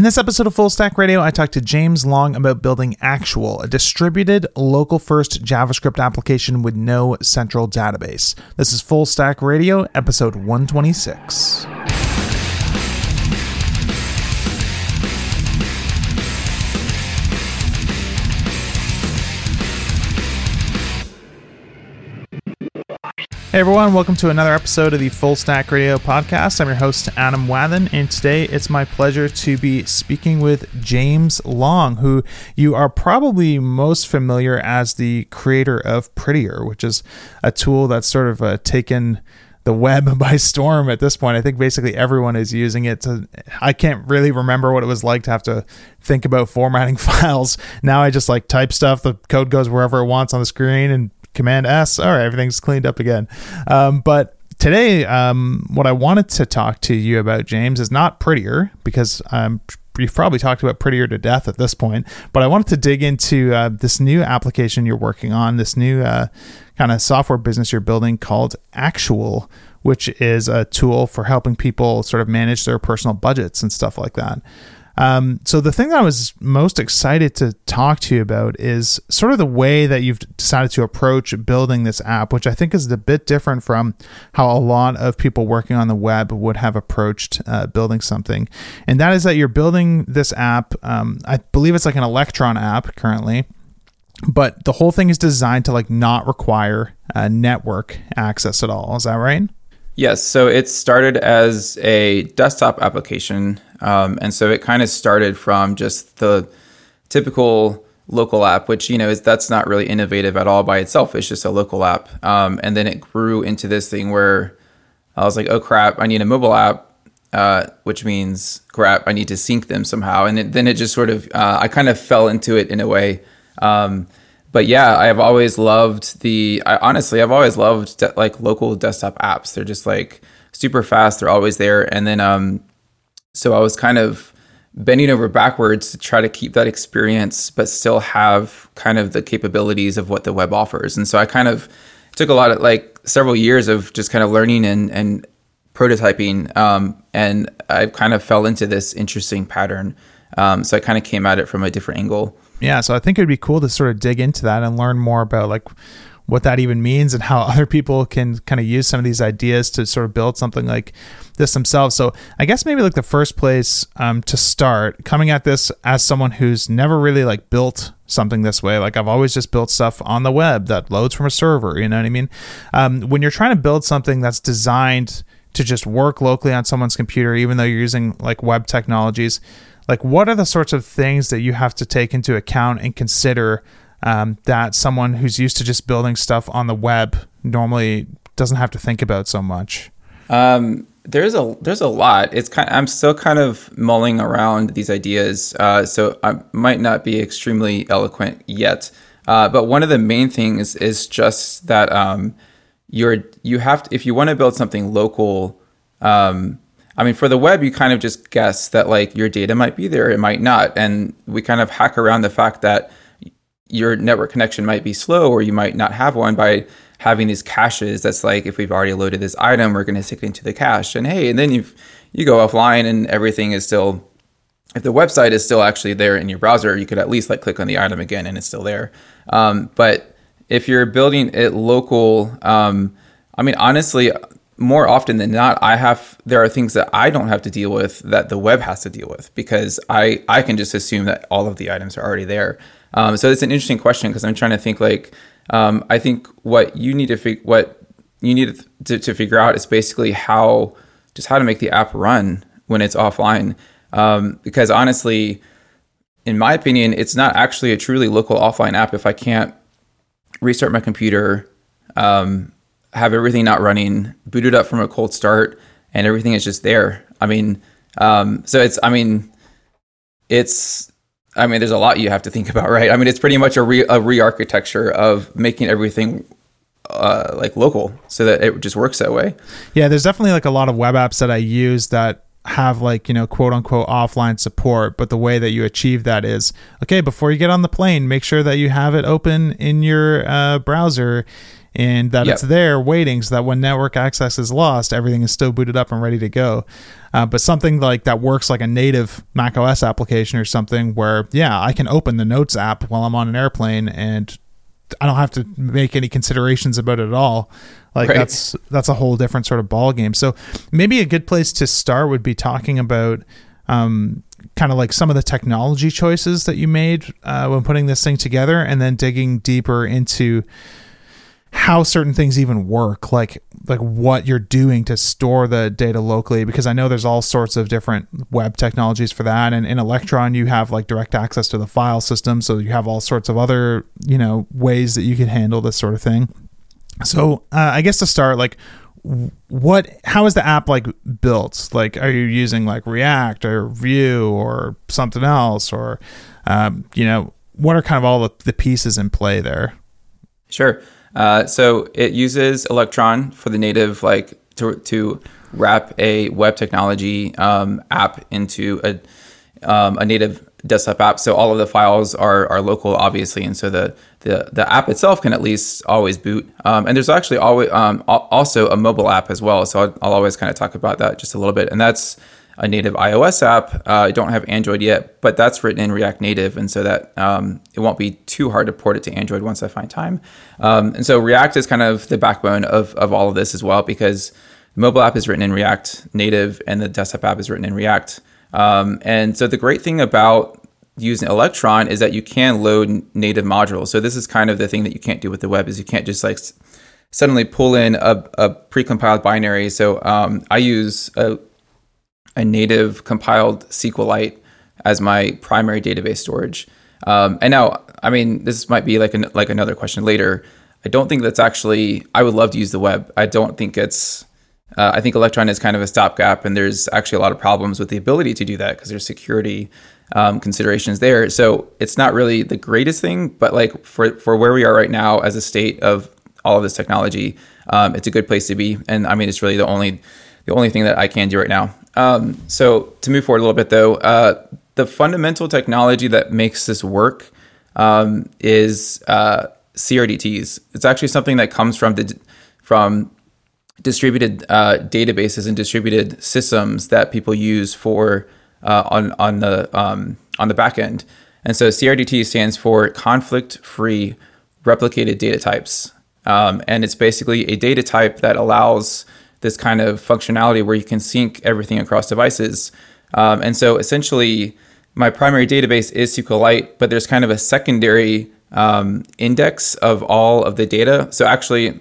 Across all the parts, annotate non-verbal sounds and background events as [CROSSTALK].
In this episode of Full Stack Radio, I talked to James Long about building Actual, a distributed, local first JavaScript application with no central database. This is Full Stack Radio, episode 126. Hey everyone, welcome to another episode of the Full Stack Radio podcast. I'm your host, Adam Wathan, and today it's my pleasure to be speaking with James Long, who you are probably most familiar as the creator of Prettier, which is a tool that's sort of uh, taken the web [LAUGHS] by storm at this point. I think basically everyone is using it. To, I can't really remember what it was like to have to think about formatting [LAUGHS] files. Now I just like type stuff, the code goes wherever it wants on the screen and Command S. All right, everything's cleaned up again. Um, but today, um, what I wanted to talk to you about, James, is not prettier because um, you've probably talked about prettier to death at this point. But I wanted to dig into uh, this new application you're working on, this new uh, kind of software business you're building called Actual, which is a tool for helping people sort of manage their personal budgets and stuff like that. Um, so the thing that I was most excited to talk to you about is sort of the way that you've decided to approach building this app, which I think is a bit different from how a lot of people working on the web would have approached uh, building something. And that is that you're building this app. Um, I believe it's like an Electron app currently but the whole thing is designed to like not require uh, network access at all. Is that right? Yes. So it started as a desktop application. Um, and so it kind of started from just the typical local app, which, you know, is that's not really innovative at all by itself. It's just a local app. Um, and then it grew into this thing where I was like, oh crap, I need a mobile app, uh, which means crap, I need to sync them somehow. And it, then it just sort of, uh, I kind of fell into it in a way. Um, but yeah, I've always loved the. I, honestly, I've always loved de- like local desktop apps. They're just like super fast. They're always there. And then, um, so I was kind of bending over backwards to try to keep that experience, but still have kind of the capabilities of what the web offers. And so I kind of took a lot of like several years of just kind of learning and and prototyping. Um, and I kind of fell into this interesting pattern. Um, so I kind of came at it from a different angle yeah, so I think it'd be cool to sort of dig into that and learn more about like what that even means and how [LAUGHS] other people can kind of use some of these ideas to sort of build something like this themselves. So I guess maybe like the first place um, to start coming at this as someone who's never really like built something this way. Like I've always just built stuff on the web that loads from a server. You know what I mean? Um, when you're trying to build something that's designed to just work locally on someone's computer, even though you're using like web technologies like what are the sorts of things that you have to take into account and consider um, that someone who's used to just building stuff on the web normally doesn't have to think about so much. Um, there's a there's a lot. It's kind i'm still kind of mulling around these ideas uh, so i might not be extremely eloquent yet. Uh, but one of the main things is just that um, you're you have to, if you want to build something local um, I mean, for the web, you kind of just guess that like your data might be there, it might not. And we kind of hack around the fact that your network connection might be slow or you might not have one by having these caches that's like if we've already loaded this item we're going to stick it into the cache and hey and then you you go offline and everything is still if the website is still actually there in your browser you could at least like click on the item again and it's still there um, but if you're building it local um, i mean honestly more often than not, I have there are things that I don't have to deal with that the web has to deal with because I I can just assume that all of the items are already there. Um, so it's an interesting question because I'm trying to think like um, I think what you need to fig- what you need to, to, figure out is basically how just how to make the app run when it's offline. Um, because honestly, in my opinion, it's not actually a truly local offline app if I can't restart my computer. Um, have everything not running, booted up from a cold start, and everything is just there. I mean, um, so it's, I mean, it's, I mean, there's a lot you have to think about, right? I mean, it's pretty much a re a re-architecture of making everything uh, like local so that it just works that way. Yeah, there's definitely like a lot of web apps that I use that have like you know quote unquote offline support but the way that you achieve that is okay before you get on the plane make sure that you have it open in your uh, browser and that Yep. it's there waiting so that when network access is lost, everything is still booted up and ready to go. Uh, but something like that works like a native Mac OS application or something where, yeah, I can open the Notes app while I'm on an airplane and I don't have to make any considerations about it at all. Like Right. that's that's a whole different sort of ball game. So maybe a good place to start would be talking about um, kind of like some of the technology choices that you made uh, when putting this thing together, and then digging deeper into how certain things even work like like what you're doing to store the data locally because i know there's all sorts of different web technologies for that. And in electron you have like direct access to the file system so you have all sorts of other you know ways that you can handle this sort of thing. So uh, i guess to start like what how is the app like built? Like are you using like react or vue or something else? Or um, you know what are kind of all the, the pieces in play there? Sure. Uh, so it uses Electron for the native, like to, to wrap a web technology um, app into a, um, a native desktop app. So all of the files are, are local, obviously, and so the, the the app itself can at least always boot. Um, and there's actually always um, also a mobile app as well. So I'll, I'll always kind of talk about that just a little bit, and that's a native iOS app. Uh, I don't have Android yet, but that's written in React Native, and so that um, it won't be too hard to port it to Android once I find time. Um, and so React is kind of the backbone of, of all of this as well, because the mobile app is written in React Native and the desktop app is written in React. Um, and so the great thing about using Electron is that you can load native modules. So this is kind of the thing that you can't do with the web is you can't just like suddenly pull in a, a precompiled binary. So um, I use a a native compiled SQLite as my primary database storage. Um, and now, I mean, this might be like an, like another question later. I don't think that's actually. I would love to use the web. I don't think it's. Uh, I think Electron is kind of a stopgap, and there's actually a lot of problems with the ability to do that because there's security um, considerations there. So it's not really the greatest thing, but like for for where we are right now as a state of all of this technology, um, it's a good place to be. And I mean, it's really the only the only thing that I can do right now. Um, so to move forward a little bit though, uh, the fundamental technology that makes this work um, is uh, CRDTs. It's actually something that comes from the from distributed uh, databases and distributed systems that people use for uh, on on the um, on the back end. And so CRDT stands for conflict free replicated data types, um, and it's basically a data type that allows this kind of functionality where you can sync everything across devices. Um, and so essentially, my primary database is SQLite, but there's kind of a secondary um, index of all of the data. So actually,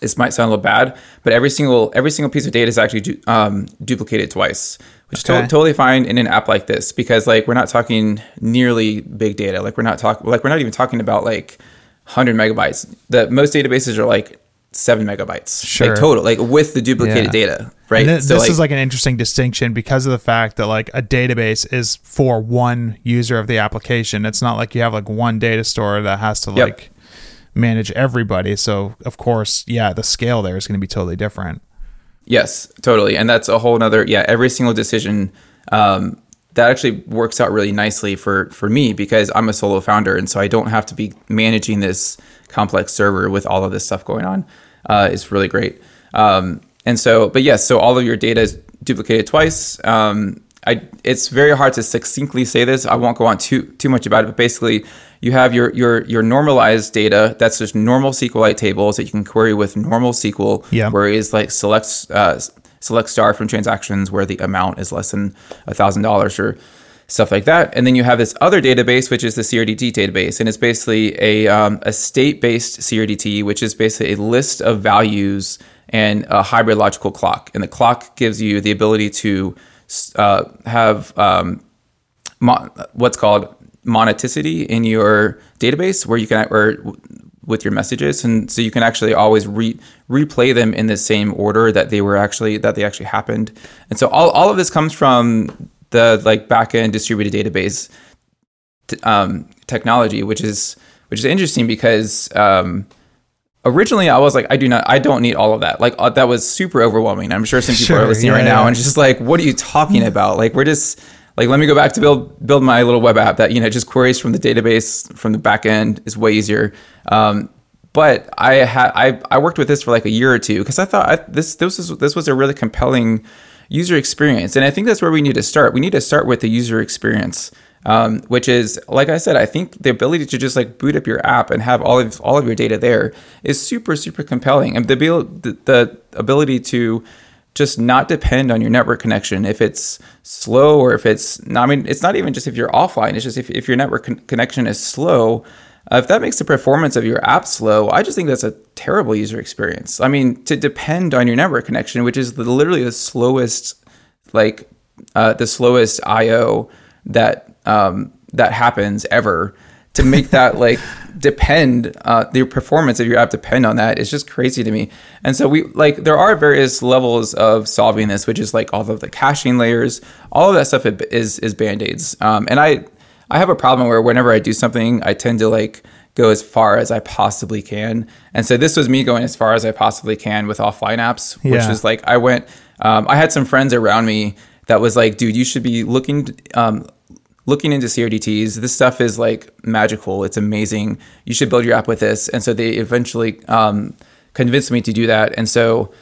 this might sound a little bad, but every single every single piece of data is actually du- um, duplicated twice, which is to- totally fine in an app like this because like we're not talking nearly big data. Like we're not talking like we're not even talking about like 100 megabytes. The most databases are like seven megabytes, Sure. like total, like with the duplicated Yeah. data, right? And thi- this is like an interesting distinction because of the fact that like a database is for one user of the application. It's not like you have like one data store that has to Yep. like manage everybody. So of course, yeah, the scale there is going to be totally different. Yes, totally. And that's a whole nother, yeah, every single decision um, that actually works out really nicely for, for me because I'm a solo founder. And so I don't have to be managing this complex server with all of this stuff going on. Uh, it's really great. Um, and so, but yes, so all of your data is duplicated twice. Um, I, it's very hard to succinctly say this. I won't go on too too much about it, but basically, you have your your your normalized data. That's just normal SQLite tables that you can query with normal SQL Yeah. queries, like select uh, select star from transactions where the amount is less than a thousand dollars or stuff like that. And then you have this other database, which is the CRDT database, and it's basically a um, a state based CRDT, which is basically a list of values and a hybrid logical clock. And the clock gives you the ability to uh, have um, what's called monotonicity in your database where you can or with your messages and so you can actually always re- replay them in the same order that they were actually that they actually happened and so all, all of this comes from the like backend distributed database t- um, technology which is which is interesting because um, originally I was like, I do not, I don't need all of that. Like uh, that was super overwhelming. I'm sure some people Sure, are listening yeah, right now yeah. and just like, what are you talking about? Like we're just like, let me go back to build build my little web app that you know just queries from the database from the backend is way easier. Um, but I had I, I worked with this for like a year or two because I thought I, this this was this was a really compelling user experience, and I think that's where we need to start. We need to start with the user experience, um, which is like I said, I think the ability to just like boot up your app and have all of all of your data there is super super compelling, and the the, ability to just not depend on your network connection if it's slow or if it's not, I mean, it's not even just if you're offline. It's just if, if your network con- connection is slow, uh, if that makes the performance of your app slow, I just think that's a terrible user experience. I mean, to depend on your network connection, which is the, literally the slowest, like uh, the slowest I/O that um, that happens ever, to make that [LAUGHS] like depend uh, the performance of your app depend on that is just crazy to me. And so we like there are various levels of solving this, which is like all of the caching layers, all of that stuff is is band aids. Um, and I I have a problem where whenever I do something, I tend to like go as far as I possibly can. And so this was me going as far as I possibly can with offline apps, which yeah. is like I went. Um, I had some friends around me that was like, dude, you should be looking um, looking into CRDTs. This stuff is like magical. It's amazing. You should build your app with this. And so they eventually um, convinced me to do that. And so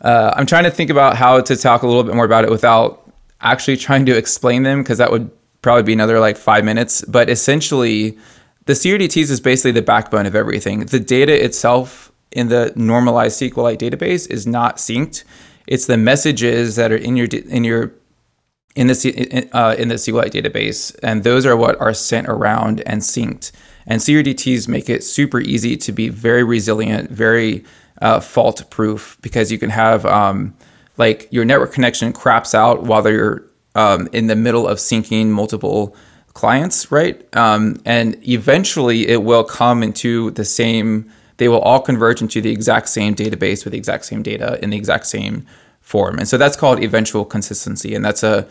uh, I'm trying to think about how to talk a little bit more about it without actually [LAUGHS] trying to explain them because that would probably be another like five minutes. But essentially, the CRDTs is basically the backbone of everything. The data itself in the normalized SQLite database is not synced. It's the messages that are in your in your in the uh, in the SQLite database, and those are what are sent around and synced. And CRDTs make it super easy to be very resilient, very uh, fault proof because you can have um, like your network connection craps out while you're um, in the middle of syncing multiple clients, right? Um, and eventually it will come into the same, they will all converge into the exact same database with the exact same data in the exact same form. And so that's called eventual consistency. And that's a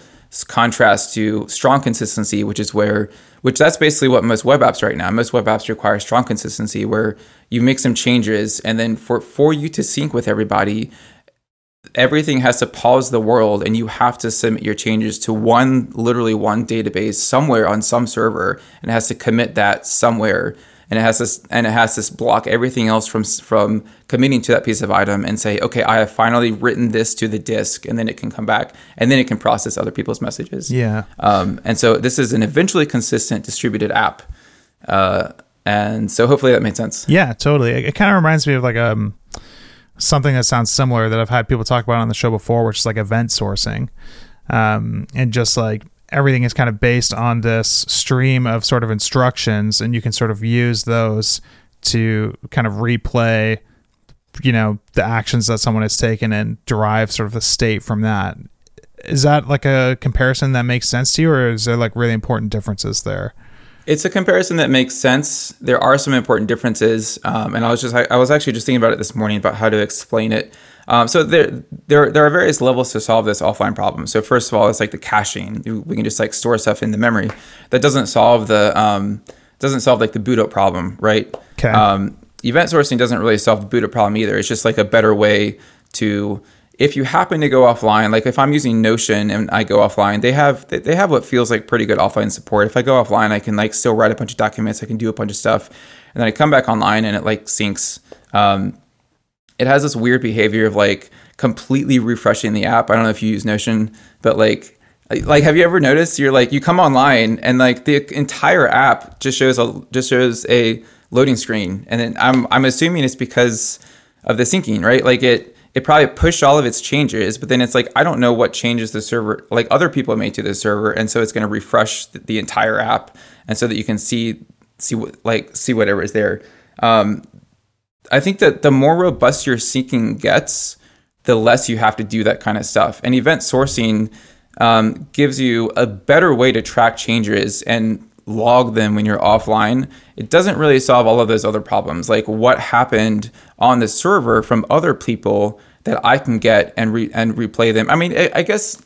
contrast to strong consistency, which is where, which that's basically what most web apps right now. Most web apps require strong consistency where you make some changes and then for, for you to sync with everybody, everything has to pause the world and you have to submit your changes to one literally one database somewhere on some server and it has to commit that somewhere. And it has this and it has this block everything else from from committing to that piece of item and say okay i have finally written this to the disk and then it can come back and then it can process other people's messages. Yeah. Um, and so this is an eventually consistent distributed app. Uh, and so hopefully that made sense. Yeah totally. It, it kind of reminds me of like um something that sounds similar that I've had people talk about on the show before, which is like event sourcing. Um, and just like everything is kind of based on this stream of sort of instructions, and you can sort of use those to kind of replay, you know, the actions that someone has taken and derive sort of the state from that. Is that like a comparison that makes sense to you, or is there like really important differences there? It's a comparison that makes sense. There are some important differences, um, and I was just I, I, was actually just thinking about it this morning about how to explain it. Um, so there, there there are various levels to solve this offline problem. So first of all, it's like the caching. We can just like store stuff in the memory. That doesn't solve the um, doesn't solve like the boot up problem, right? Okay. Um, event sourcing doesn't really solve the boot up problem either. It's just like a better way to if you happen to go offline, like if I'm using Notion and I go offline, they have they have what feels like pretty good offline support. If I go offline, I can like still write a bunch of documents, I can do a bunch of stuff, and then I come back online and it like syncs. Um, it has this weird behavior of like completely refreshing the app. I don't know if you use Notion, but like like have you ever noticed you're like you come online and like the entire app just shows a just shows a loading screen, and then I'm I'm assuming it's because of the syncing, right? Like it it probably pushed all of its changes, but then it's like I don't know what changes the server like other people made to the server, and so it's going to refresh the, entire app, and so that you can see see what like see whatever is there. Um, I think that the more robust your syncing gets, the less you have to do that kind of stuff. And event sourcing um, gives you a better way to track changes and log them when you're offline, it doesn't really solve all of those other problems. Like what happened on the server from other people that I can get and re- and replay them. I mean, I, I guess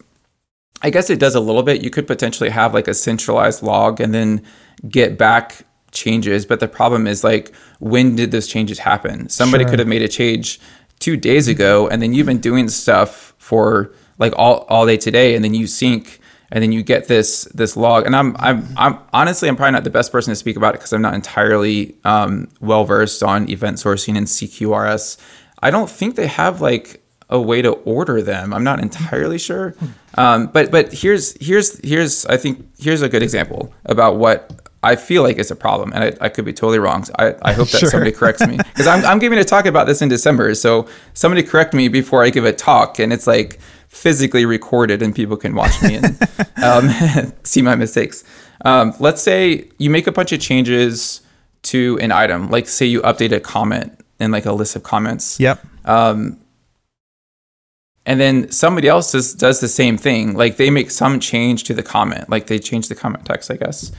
I guess it does a little bit. You could potentially have like a centralized log and then get back changes, but the problem is like when did those changes happen? Somebody sure. could have made a change 2 days ago and then you've been doing stuff for like all all day today and then you sync and then you get this this log. And I'm I'm I'm honestly I'm probably not the best person to speak about it because I'm not entirely um, well versed on event sourcing and CQRS. I don't think they have like a way to order them. I'm not entirely sure. Um, but but here's here's here's I think here's a good example about what I feel like it's a problem, and I, I could be totally wrong. So I, I hope that [LAUGHS] Sure. somebody corrects me because I'm, I'm giving a talk about this in December. So somebody correct me before I give a talk, and it's like physically recorded, and people can watch me and [LAUGHS] um, [LAUGHS] see my mistakes. Um, let's say you make a bunch of changes to an item, like say you update a comment in like a list of comments Yep. and then somebody else does, does the same thing like they make some change to the comment like they change the comment text i guess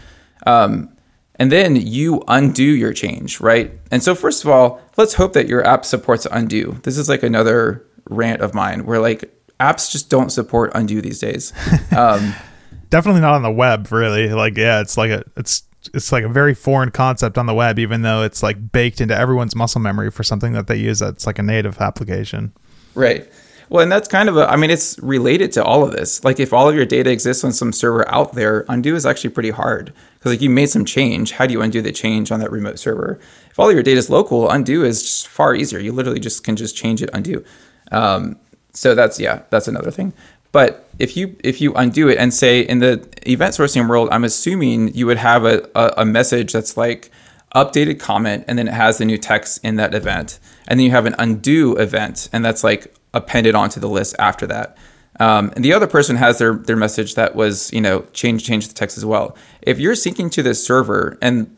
um, and then you undo your change right and so first of all let's hope that your app supports undo this is like another rant of mine where like apps just don't support undo these days [LAUGHS] um, Definitely not on the web, really. Like, yeah, it's like a it's it's like a very foreign concept on the web, even though it's like baked into everyone's muscle memory for something that they use that's like a native application. Right. Well, and that's kind of a, I mean, it's related to all of this. Like, if all of your data exists on some server out there, undo is actually pretty hard. Because, like, you made some change. How do you undo the change on that remote server? If all your data is local, undo is just far easier. You literally just can just change it, undo. Um, so that's, yeah, that's another thing. But if you if you undo it and say in the event sourcing world, I'm assuming you would have a, a, a message that's like updated comment and then it has the new text in that event. And then you have an undo event and that's like appended onto the list after that. Um, and the other person has their their message that was, you know, change change the text as well. If you're syncing to this server and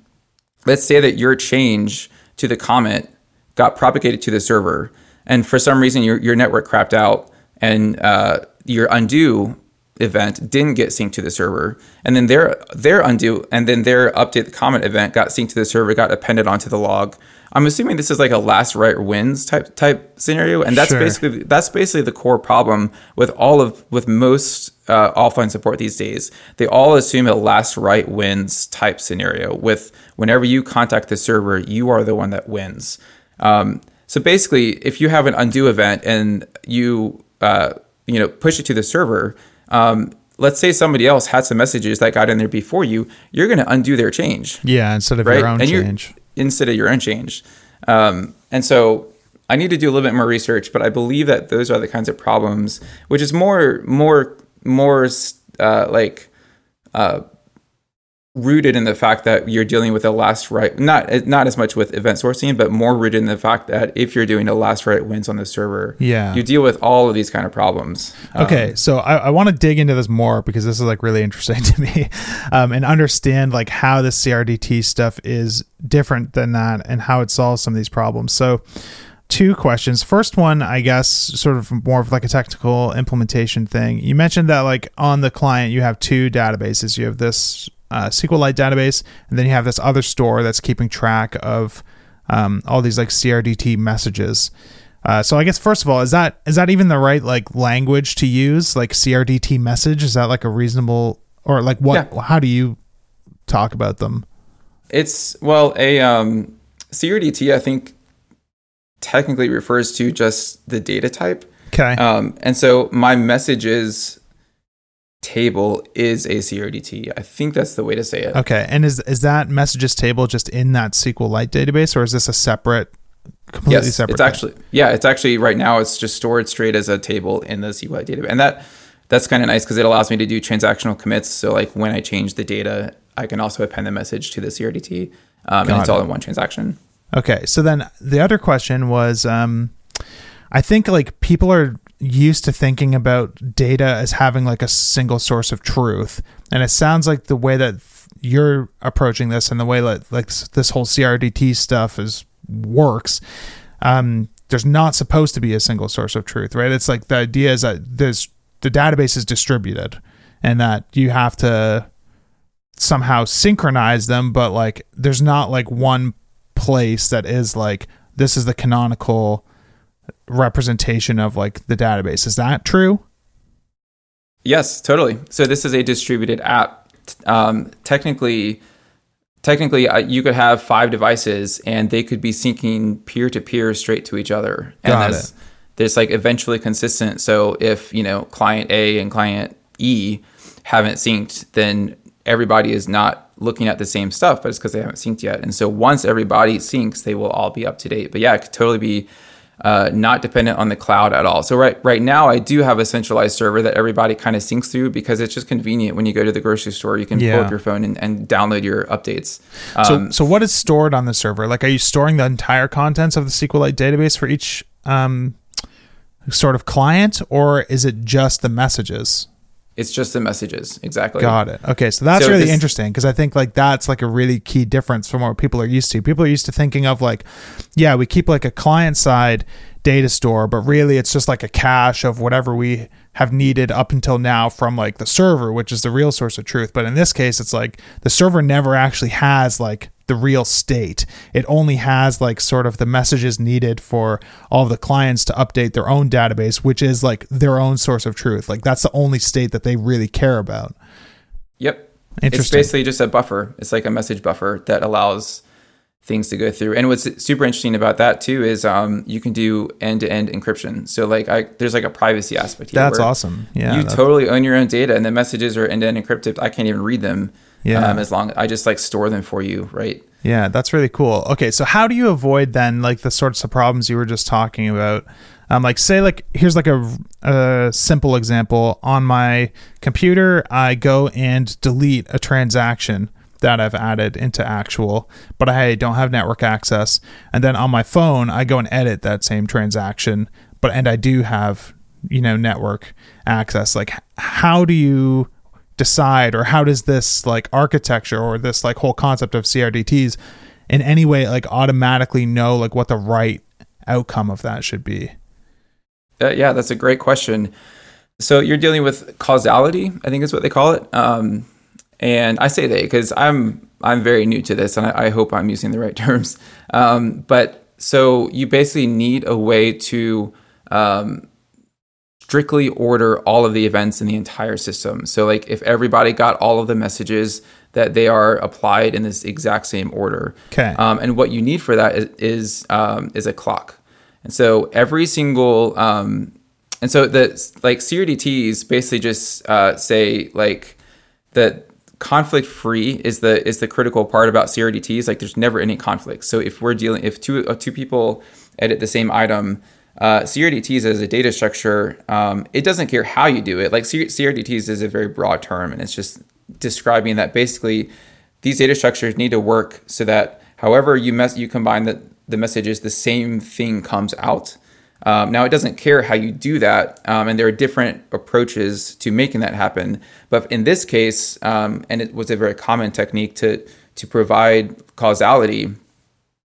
let's say that your change to the comment got propagated to the server and for some reason your, your network crapped out and uh, your undo event didn't get synced to the server and then their their undo and then their update the comment event got synced to the server got appended onto the log i'm assuming this is like a last write wins type type scenario and that's Sure. basically that's basically the core problem with all of with most uh, offline support these days they all assume a last write wins type scenario with whenever you contact the server you are the one that wins um, so basically if you have an undo event and you uh, you know push it to the server um, let's say somebody else had some messages that got in there before you you're going to undo their change Yeah, instead of right? your own and change. Instead of your own change. Um, and so I need to do a little bit more research, but I believe that those are the kinds of problems, which is more, more, more uh, like uh, rooted in the fact that you're dealing with a last write, not not as much with event sourcing, but more rooted in the fact that if you're doing a last write wins on the server, Yeah. you deal with all of these kind of problems. Um, Okay, so I, I want to dig into this more because this is like really interesting [LAUGHS] to me, um, and understand like how the CRDT stuff is different than that and how it solves some of these problems. So, two questions. First one, I guess, sort of more of like a technical implementation thing. You mentioned that like on the client you have two databases. You have this uh, SQLite database, and then you have this other store that's keeping track of um, all these like CRDT messages. Uh, so I guess first of all, is that is that even the right like language to use? Like CRDT message is that like a reasonable or like what? Yeah. How do you talk about them? It's well, a um, CRDT I think technically refers to just the data type. Okay. Um, and so my messages table is a CRDT. I think that's the way to say it. okay. And is is that messages table just in that SQLite database, or is this a separate, completely yes, separate? it's thing? actually yeah, it's actually right now it's just stored straight as a table in the SQLite database, and that that's kind of nice because it allows me to do transactional commits. So like when I change the data, I can also append the message to the CRDT, um, and it's it. all in one transaction. Okay, so then the other question was, um, I think like people are used to thinking about data as having like a single source of truth, and it sounds like the way that you're approaching this and the way that like this whole CRDT stuff is works. Um, there's not supposed to be a single source of truth, right? It's like the idea is that there's the database is distributed, and that you have to somehow synchronize them, but like there's not like one place that is like this is the canonical representation of like the database. Is that true? Yes, totally. So this is a distributed app. Um, technically, technically, uh, you could have five devices, and they could be syncing peer to peer straight to each other, and Got that's it. there's like eventually consistent. So if you know client A and client E haven't synced, then everybody is not looking at the same stuff, but it's because they haven't synced yet. And so once everybody syncs, they will all be up to date. But yeah, it could totally be uh, not dependent on the cloud at all. So right right now, I do have a centralized server that everybody kind of syncs through because it's just convenient. When you go to the grocery store, you can Yeah. pull up your phone and, and download your updates. So, Um, so what is stored on the server? Like, are you storing the entire contents of the SQLite database for each um, sort of client, or is it just the messages? It's just the messages, exactly. Got it. Okay, so that's So really this- interesting because I think like that's like a really key difference from what people are used to. People are used to thinking of like, yeah, we keep like a client side data store, but really it's just like a cache of whatever we have needed up until now from like the server, which is the real source of truth. But in this case, it's like the server never actually has like the real state. It only has like sort of the messages needed for all of the clients to update their own database, which is like their own source of truth. Like that's the only state that they really care about. Yep. It's basically just a buffer. It's like a message buffer that allows things to go through. And what's super interesting about that too is um, you can do end-to-end encryption. So like I, there's like a privacy aspect here. That's awesome. Yeah. you totally own your own data, and the messages are end-to-end encrypted. I can't even read them. Yeah. Um, as long I just like store them for you, right? yeah, that's really cool. Okay, so how do you avoid then like the sorts of problems you were just talking about? Um, like say like here's like a, a simple example on my computer. I go and delete a transaction that I've added into actual, but I don't have network access. And then on my phone, I go and edit that same transaction, but and I do have you know network access. Like how do you decide or how does this like architecture or this like whole concept of CRDTs in any way like automatically know like what the right outcome of that should be? Uh, yeah, that's a great question. So you're dealing with causality, I think is what they call it. Um, and I say they because I'm I'm very new to this, and I, I hope I'm using the right [LAUGHS] terms. Um, but so you basically need a way to um, strictly order all of the events in the entire system. So like if everybody got all of the messages that they are applied in this exact same order. Okay. Um, and what you need for that is is, um, is a clock. And so every single um, and so the like CRDTs basically just uh, say like that conflict free is the is the critical part about CRDTs. Like there's never any conflict. So if we're dealing if two uh, two people edit the same item, uh, CRDTs as a data structure, um, it doesn't care how you do it. Like CRDTs is a very broad term, and it's just describing that basically these data structures need to work so that however you mess you combine the, the messages, the same thing comes out. Um, now it doesn't care how you do that, um, and there are different approaches to making that happen. But in this case, um, and it was a very common technique to to provide causality,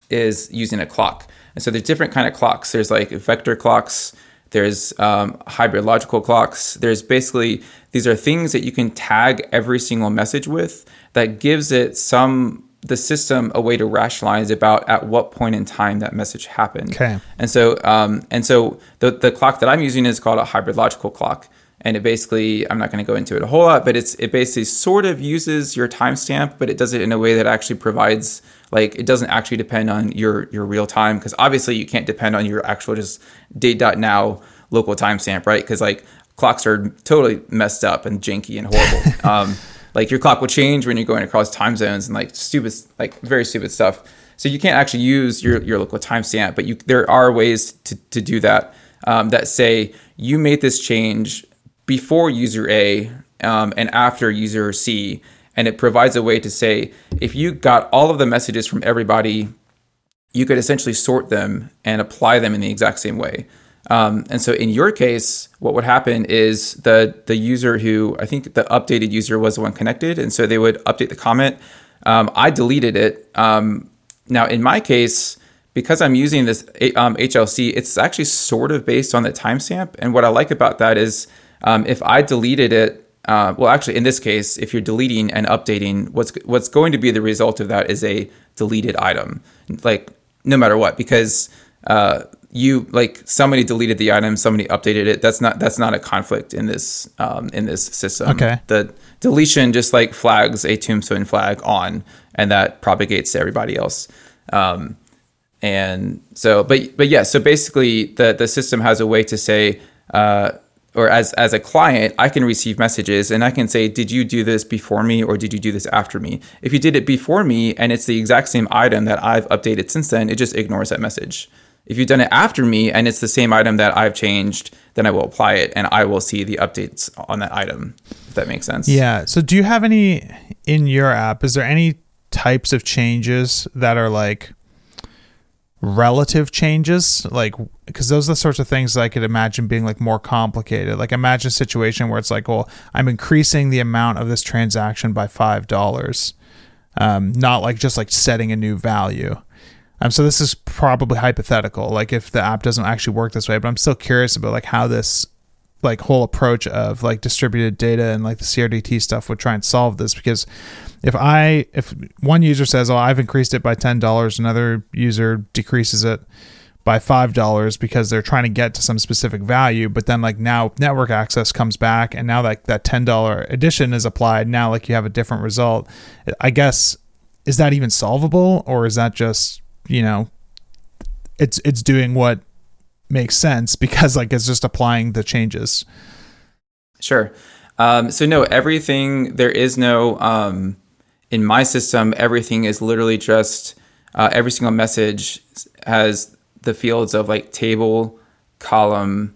is using a clock. And so there's different kind of clocks. There's like vector clocks. There's um, hybrid logical clocks. There's basically these are things that you can tag every single message with that gives it some the system a way to rationalize about at what point in time that message happened. Okay. And so um, and so the the clock that I'm using is called a hybrid logical clock. And it basically, I'm not going to go into it a whole lot, but it's it basically sort of uses your timestamp, but it does it in a way that actually provides like it doesn't actually depend on your your real time because obviously you can't depend on your actual just date.now local timestamp, right? Because like clocks are totally messed up and janky and horrible. [LAUGHS] um, like your clock will change when you're going across time zones and like stupid, like very stupid stuff. So you can't actually use your, your local timestamp, but you there are ways to, to do that um, that say you made this change before user A um, and after user C, and it provides a way to say if you got all of the messages from everybody, you could essentially sort them and apply them in the exact same way. Um, and so in your case, what would happen is the the user who I think the updated user was the one connected, and so they would update the comment. Um, I deleted it. Um, now in my case, because I'm using this um, HLC, it's actually sort of based on the timestamp. And what I like about that is um, if I deleted it, uh, well, actually in this case, if you're deleting and updating, what's what's going to be the result of that is a deleted item, like no matter what, because uh, you like somebody deleted the item, somebody updated it. That's not that's not a conflict in this um, in this system. Okay. The deletion just like flags a tombstone flag on, and that propagates to everybody else. Um, and so, but but yeah, so basically, the the system has a way to say, uh, or as as a client, I can receive messages and I can say, "Did you do this before me or did you do this after me?" If you did it before me and it's the exact same item that I've updated since then, it just ignores that message. If you've done it after me and it's the same item that I've changed, then I will apply it and I will see the updates on that item. If that makes sense. Yeah. So do you have any in your app? Is there any types of changes that are like relative changes like because those are the sorts of things i could imagine being like more complicated. Like imagine a situation where it's like well i'm increasing the amount of this transaction by five dollars um, not like just like setting a new value. Um, so this is probably hypothetical like if the app doesn't actually work this way but i'm still curious about like how this like whole approach of like distributed data and like the CRDT stuff would try and solve this because if I if one user says oh I've increased it by ten dollars another user decreases it by five dollars because they're trying to get to some specific value but then like now network access comes back and now like that ten dollar addition is applied now like you have a different result. I guess is that even solvable or is that just you know it's it's doing what makes sense because like it's just applying the changes. Sure. Um, so no, everything there is no um, in my system. Everything is literally just uh, every single message has the fields of like table, column,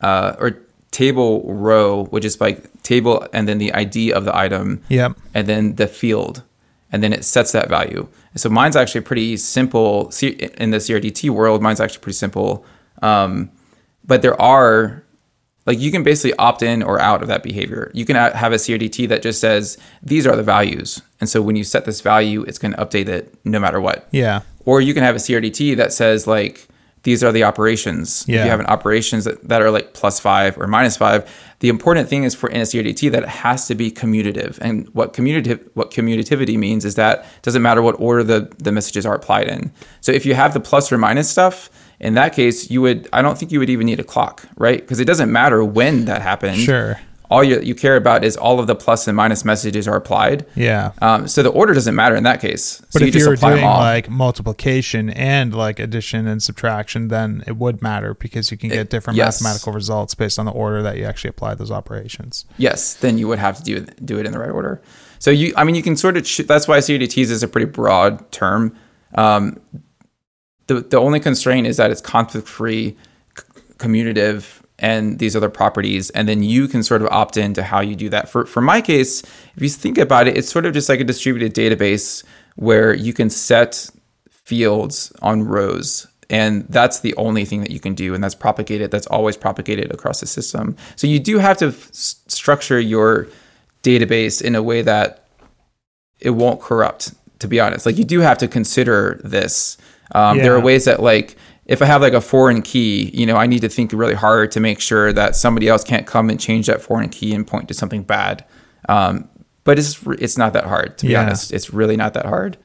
uh, or table row, which is like table and then the ID of the item. Yep. And then the field, and then it sets that value. So mine's actually pretty simple. In the CRDT world, mine's actually pretty simple. Um, but there are like you can basically opt in or out of that behavior. You can have a CRDT that just says these are the values, and so when you set this value, it's going to update it no matter what. Yeah. Or you can have a CRDT that says like these are the operations. Yeah. If you have an operations that, that are like plus five or minus five, the important thing is for in a CRDT that it has to be commutative. And what commutative what commutativity means is that it doesn't matter what order the, the messages are applied in. So if you have the plus or minus stuff, in that case, you would I don't think you would even need a clock, right? Because it doesn't matter when that happened. Sure. All you, you care about is all of the plus and minus messages are applied. Yeah. Um, so the order doesn't matter in that case. So but you if you were doing like multiplication and like addition and subtraction, then it would matter because you can get different yes. mathematical results based on the order that you actually apply those operations. Yes, then you would have to do do it in the right order. So you, I mean, you can sort of. that's why CRDTs is a pretty broad term. Um, the the only constraint is that it's conflict free, c- commutative, and these other properties, and then you can sort of opt into how you do that. For for my case, if you think about it, it's sort of just like a distributed database where you can set fields on rows and that's the only thing that you can do and that's propagated that's always propagated across the system so you do have to f- structure your database in a way that it won't corrupt to be honest like you do have to consider this um, yeah. There are ways that like if I have like a foreign key, you know, I need to think really hard to make sure that somebody else can't come and change that foreign key and point to something bad. Um, but it's it's not that hard to be yeah. honest. It's really not that hard.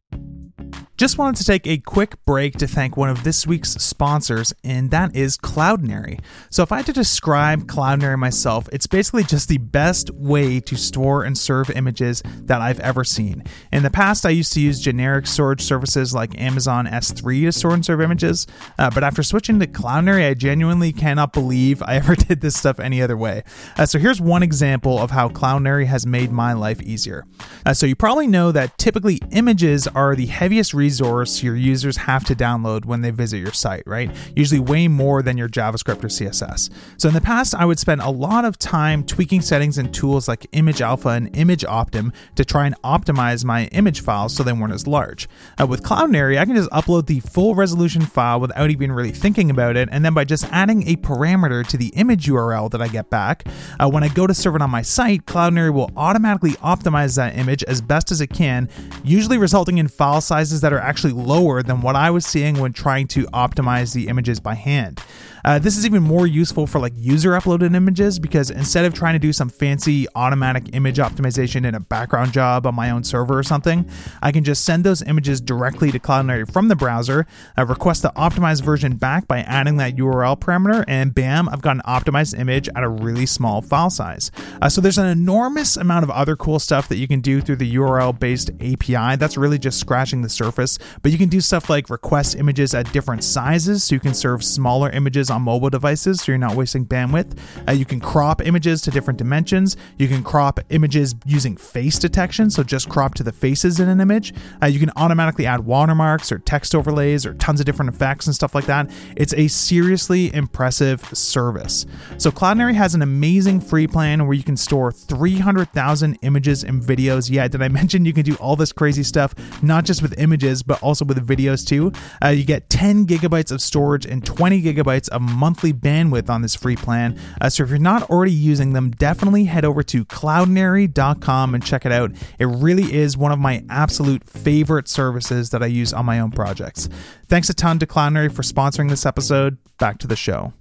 Just wanted to take a quick break to thank one of this week's sponsors, and that is Cloudinary. So, if I had to describe Cloudinary myself, it's basically just the best way to store and serve images that I've ever seen. In the past, I used to use generic storage services like Amazon S3 to store and serve images, uh, but after switching to Cloudinary, I genuinely cannot believe I [LAUGHS] ever did this stuff any other way. Uh, so, here's one example of how Cloudinary has made my life easier. Uh, so, you probably know that typically images are the heaviest resource your users have to download when they visit your site, right? Usually way more than your JavaScript or CSS. So in the past, I would spend a lot of time tweaking settings and tools like Image Alpha and Image Optim to try and optimize my image files so they weren't as large. Uh, with Cloudinary, I can just upload the full resolution file without even really thinking about it, and then by just adding a parameter to the image URL that I get back, uh, when I go to serve it on my site, Cloudinary will automatically optimize that image as best as it can, usually resulting in file sizes that are actually lower than what I was seeing when trying to optimize the images by hand. Uh, this is even more useful for like user uploaded images because instead of trying to do some fancy automatic image optimization in a background job on my own server or something, I can just send those images directly to Cloudinary from the browser, uh, request the optimized version back by adding that URL parameter, and bam, I've got an optimized image at a really small file size. Uh, so there's an enormous amount of other cool stuff that you can do through the URL based API. That's really just scratching the surface surface, but you can do stuff like request images at different sizes so you can serve smaller images on mobile devices so you're not wasting bandwidth. Uh, you can crop images to different dimensions. You can crop images using face detection, so just crop to the faces in an image. Uh, you can automatically add watermarks or text overlays or tons of different effects and stuff like that. It's a seriously impressive service. So Cloudinary has an amazing free plan where you can store 300,000 images and videos. Yeah, did I [LAUGHS] mention you can do all this crazy stuff, not just with images, but also with videos too? Uh, you get 10 gigabytes of storage and 20 gigabytes of monthly bandwidth on this free plan. Uh, so if you're not already using them, definitely head over to cloudinary.com and check it out. It really is one of my absolute favorite services that I use on my own projects. Thanks a ton to Cloudinary for sponsoring this episode. Back to the show.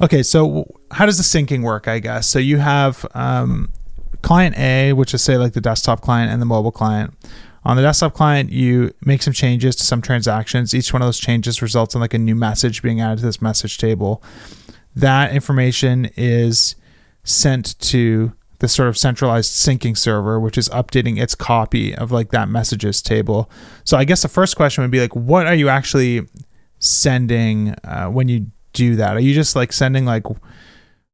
Okay, so how does the syncing work? I guess so. You have um, client A, which is say like the desktop client and the mobile client. On the desktop client, you make some changes to some transactions. Each one of those changes results in like a new message being added to this message table. That information is sent to the sort of centralized syncing server, which is updating its copy of like that messages table. So I guess the first question would be like, what are you actually sending uh, when you do that? Are you just like sending like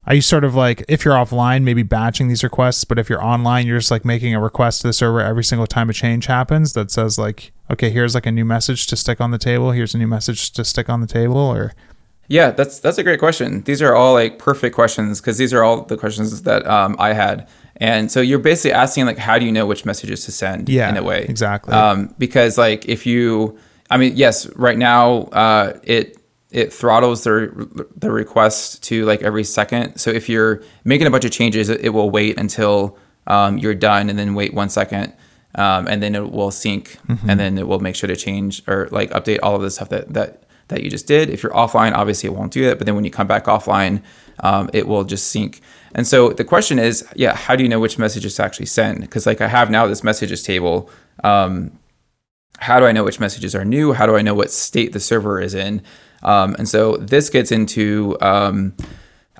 are you sort of like if you're offline maybe batching these requests but if you're online you're just like making a request to the server every single time a change happens that says like okay here's like a new message to stick on the table. Here's a new message to stick on the table or yeah that's that's a great question. These are all like perfect questions because these are all the questions that um, i had. And so you're basically asking like how do you know which messages to send yeah in a way? exactly. Um, because like if you i mean yes right now uh, it it throttles the the request to like every second. So if you're making a bunch of changes, it, it will wait until um, you're done, and then wait one second, um, and then it will sync, mm-hmm. and then it will make sure to change or like update all of the stuff that that that you just did. If you're offline, obviously it won't do that, but then when you come back offline, um, it will just sync. And so the question is, yeah, how do you know which messages to actually send? Because like I have now this messages table. Um, how do I know which messages are new? How do I know what state the server is in? Um, and so this gets into um,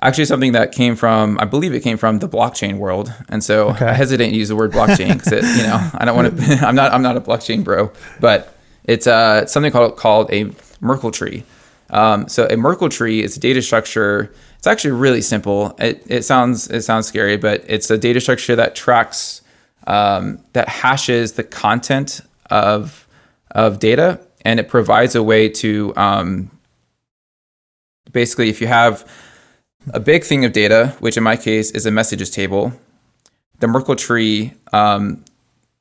actually something that came from, I believe it came from the blockchain world. And so okay. I hesitate to use the word blockchain because you know I don't want to. [LAUGHS] I'm not. I'm not a blockchain bro, but it's uh, something called called a Merkle tree. Um, so a Merkle tree is a data structure. It's actually really simple. It, it sounds it sounds scary, but it's a data structure that tracks um, that hashes the content of of data, and it provides a way to um, basically, if you have a big thing of data, which in my case is a messages table, the Merkle tree, um,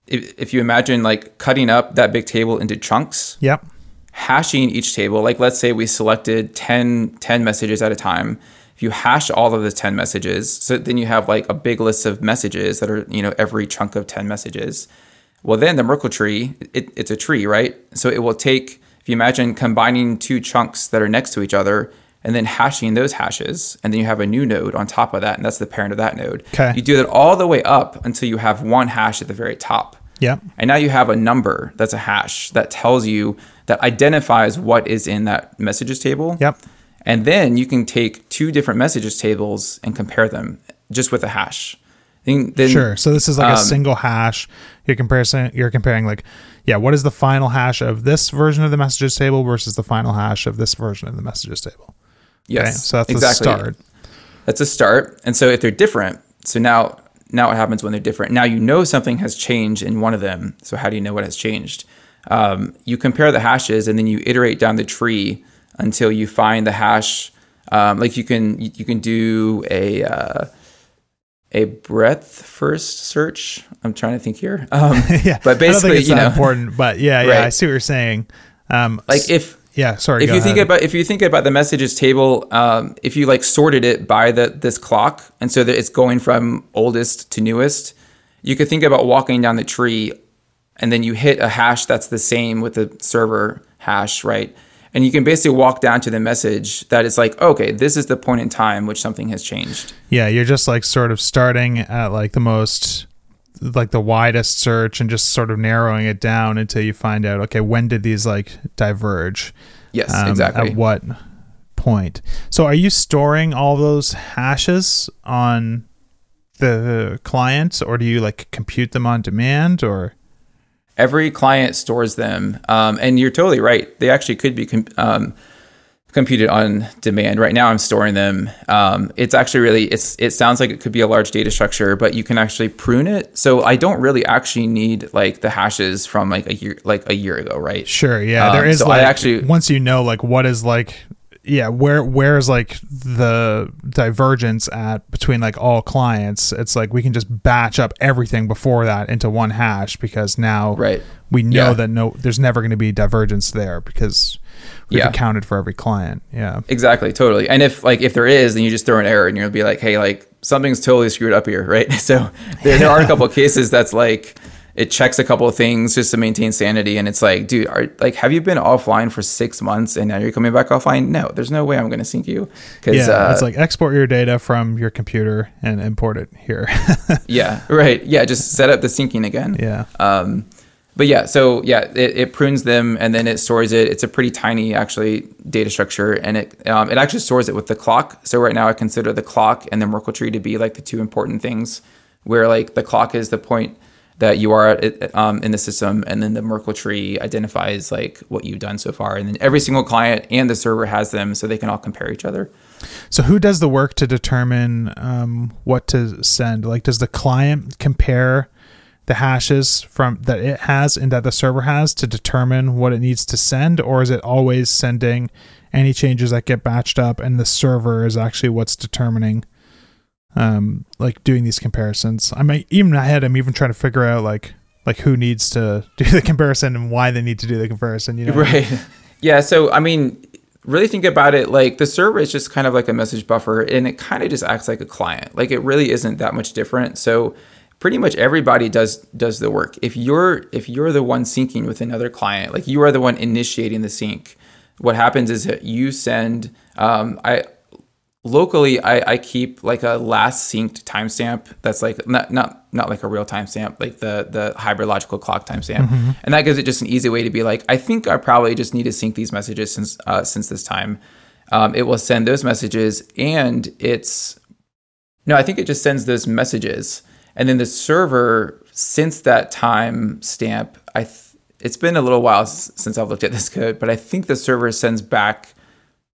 if, if you imagine like cutting up that big table into chunks, yep. hashing each table, like let's say we selected 10, 10 messages at a time. If you hash all of the 10 messages, so then you have like a big list of messages that are, you know, every chunk of 10 messages. Well, then the Merkle tree, it, it's a tree, right? So it will take, if you imagine combining two chunks that are next to each other, and then hashing those hashes, and then you have a new node on top of that, and that's the parent of that node. Okay. You do that all the way up until you have one hash at the very top. Yeah. And now you have a number that's a hash that tells you that identifies what is in that messages table. Yep. And then you can take two different messages tables and compare them just with a hash. Then, then, sure. So this is like um, a single hash. You're comparison. You're comparing like, yeah, what is the final hash of this version of the messages table versus the final hash of this version of the messages table? Yes. Okay? So that's exactly. the start. That's a start. And so if they're different, so now now what happens when they're different? Now you know something has changed in one of them. So how do you know what has changed? Um, you compare the hashes and then you iterate down the tree until you find the hash. Um, like you can you can do a uh, a breadth first search. I'm trying to think here. Um, [LAUGHS] yeah, but basically, you know, important. But yeah, yeah, right. I see what you're saying. Um, like if yeah, sorry. If you ahead. think about if you think about the messages table, um, if you like sorted it by the this clock, and so that it's going from oldest to newest, you could think about walking down the tree, and then you hit a hash that's the same with the server hash, right? And you can basically walk down to the message that it's like, okay, this is the point in time which something has changed. Yeah, you're just like sort of starting at like the most like the widest search and just sort of narrowing it down until you find out okay when did these like diverge? Yes um, exactly. at what point? So are you storing all those hashes on the client or do you like compute them on demand or? Every client stores them, um, and you're totally right. They actually could be com- um, computed on demand. Right now, I'm storing them. Um, it's actually really it's it sounds like it could be a large data structure, but you can actually prune it. So I don't really actually need like the hashes from like a year like a year ago, right? Sure. Yeah. there Um, is so I like actually- once you know like what is like yeah where where is like the divergence at between like all clients it's like we can just batch up everything before that into one hash because now Right. we know Yeah. that no there's never going to be divergence there because Yeah. accounted for every client yeah Exactly, totally. And if like if there is, then you just throw an error and you'll be like, hey, like something's totally screwed up here, [LAUGHS] right? So there, there are a couple of [LAUGHS] cases that's like it checks a couple of things just to maintain sanity, and it's like, dude, are like have you been offline for six months and now you're coming back offline? No, there's no way I'm going to sync you because yeah uh, it's like export your data from your computer and import it here [LAUGHS] yeah, right, yeah, just set up the syncing again. yeah Um, but yeah, so yeah, it, it prunes them and then it stores it. It's a pretty tiny actually data structure, and it um, it actually stores it with the clock. So right now, I consider the clock and the Merkle tree to be like the two important things, where like the clock is the point that you are at, um, in the system, and then the Merkle tree identifies like what you've done so far, and then every single client and the server has them, so they can all compare each other. So who does the work to determine um, what to send? Like, does the client compare the hashes from that it has and that the server has to determine what it needs to send, or is it always sending any changes that get batched up, and the server is actually what's determining, um, like doing these comparisons? I might even in my head, I'm even trying to figure out like like who needs to [LAUGHS] do the comparison and why they need to do the comparison. You know, Right. Yeah. So, I mean, really think about it like the server is just kind of like a message buffer and it kind of just acts like a client. Like it really isn't that much different. So, pretty much everybody does does the work. If you're if you're the one syncing with another client, like you are the one initiating the sync, what happens is that you send um, I locally I, I keep like a last synced timestamp that's like not not not like a real timestamp like the the hybrid logical clock timestamp. And that gives it just an easy way to be like i think i probably just need to sync these messages since uh, since this time. Um, it will send those messages and it's no i think it just sends those messages and then the server since that time stamp i th- it's been a little while s- since i've looked at this code but i think the server sends back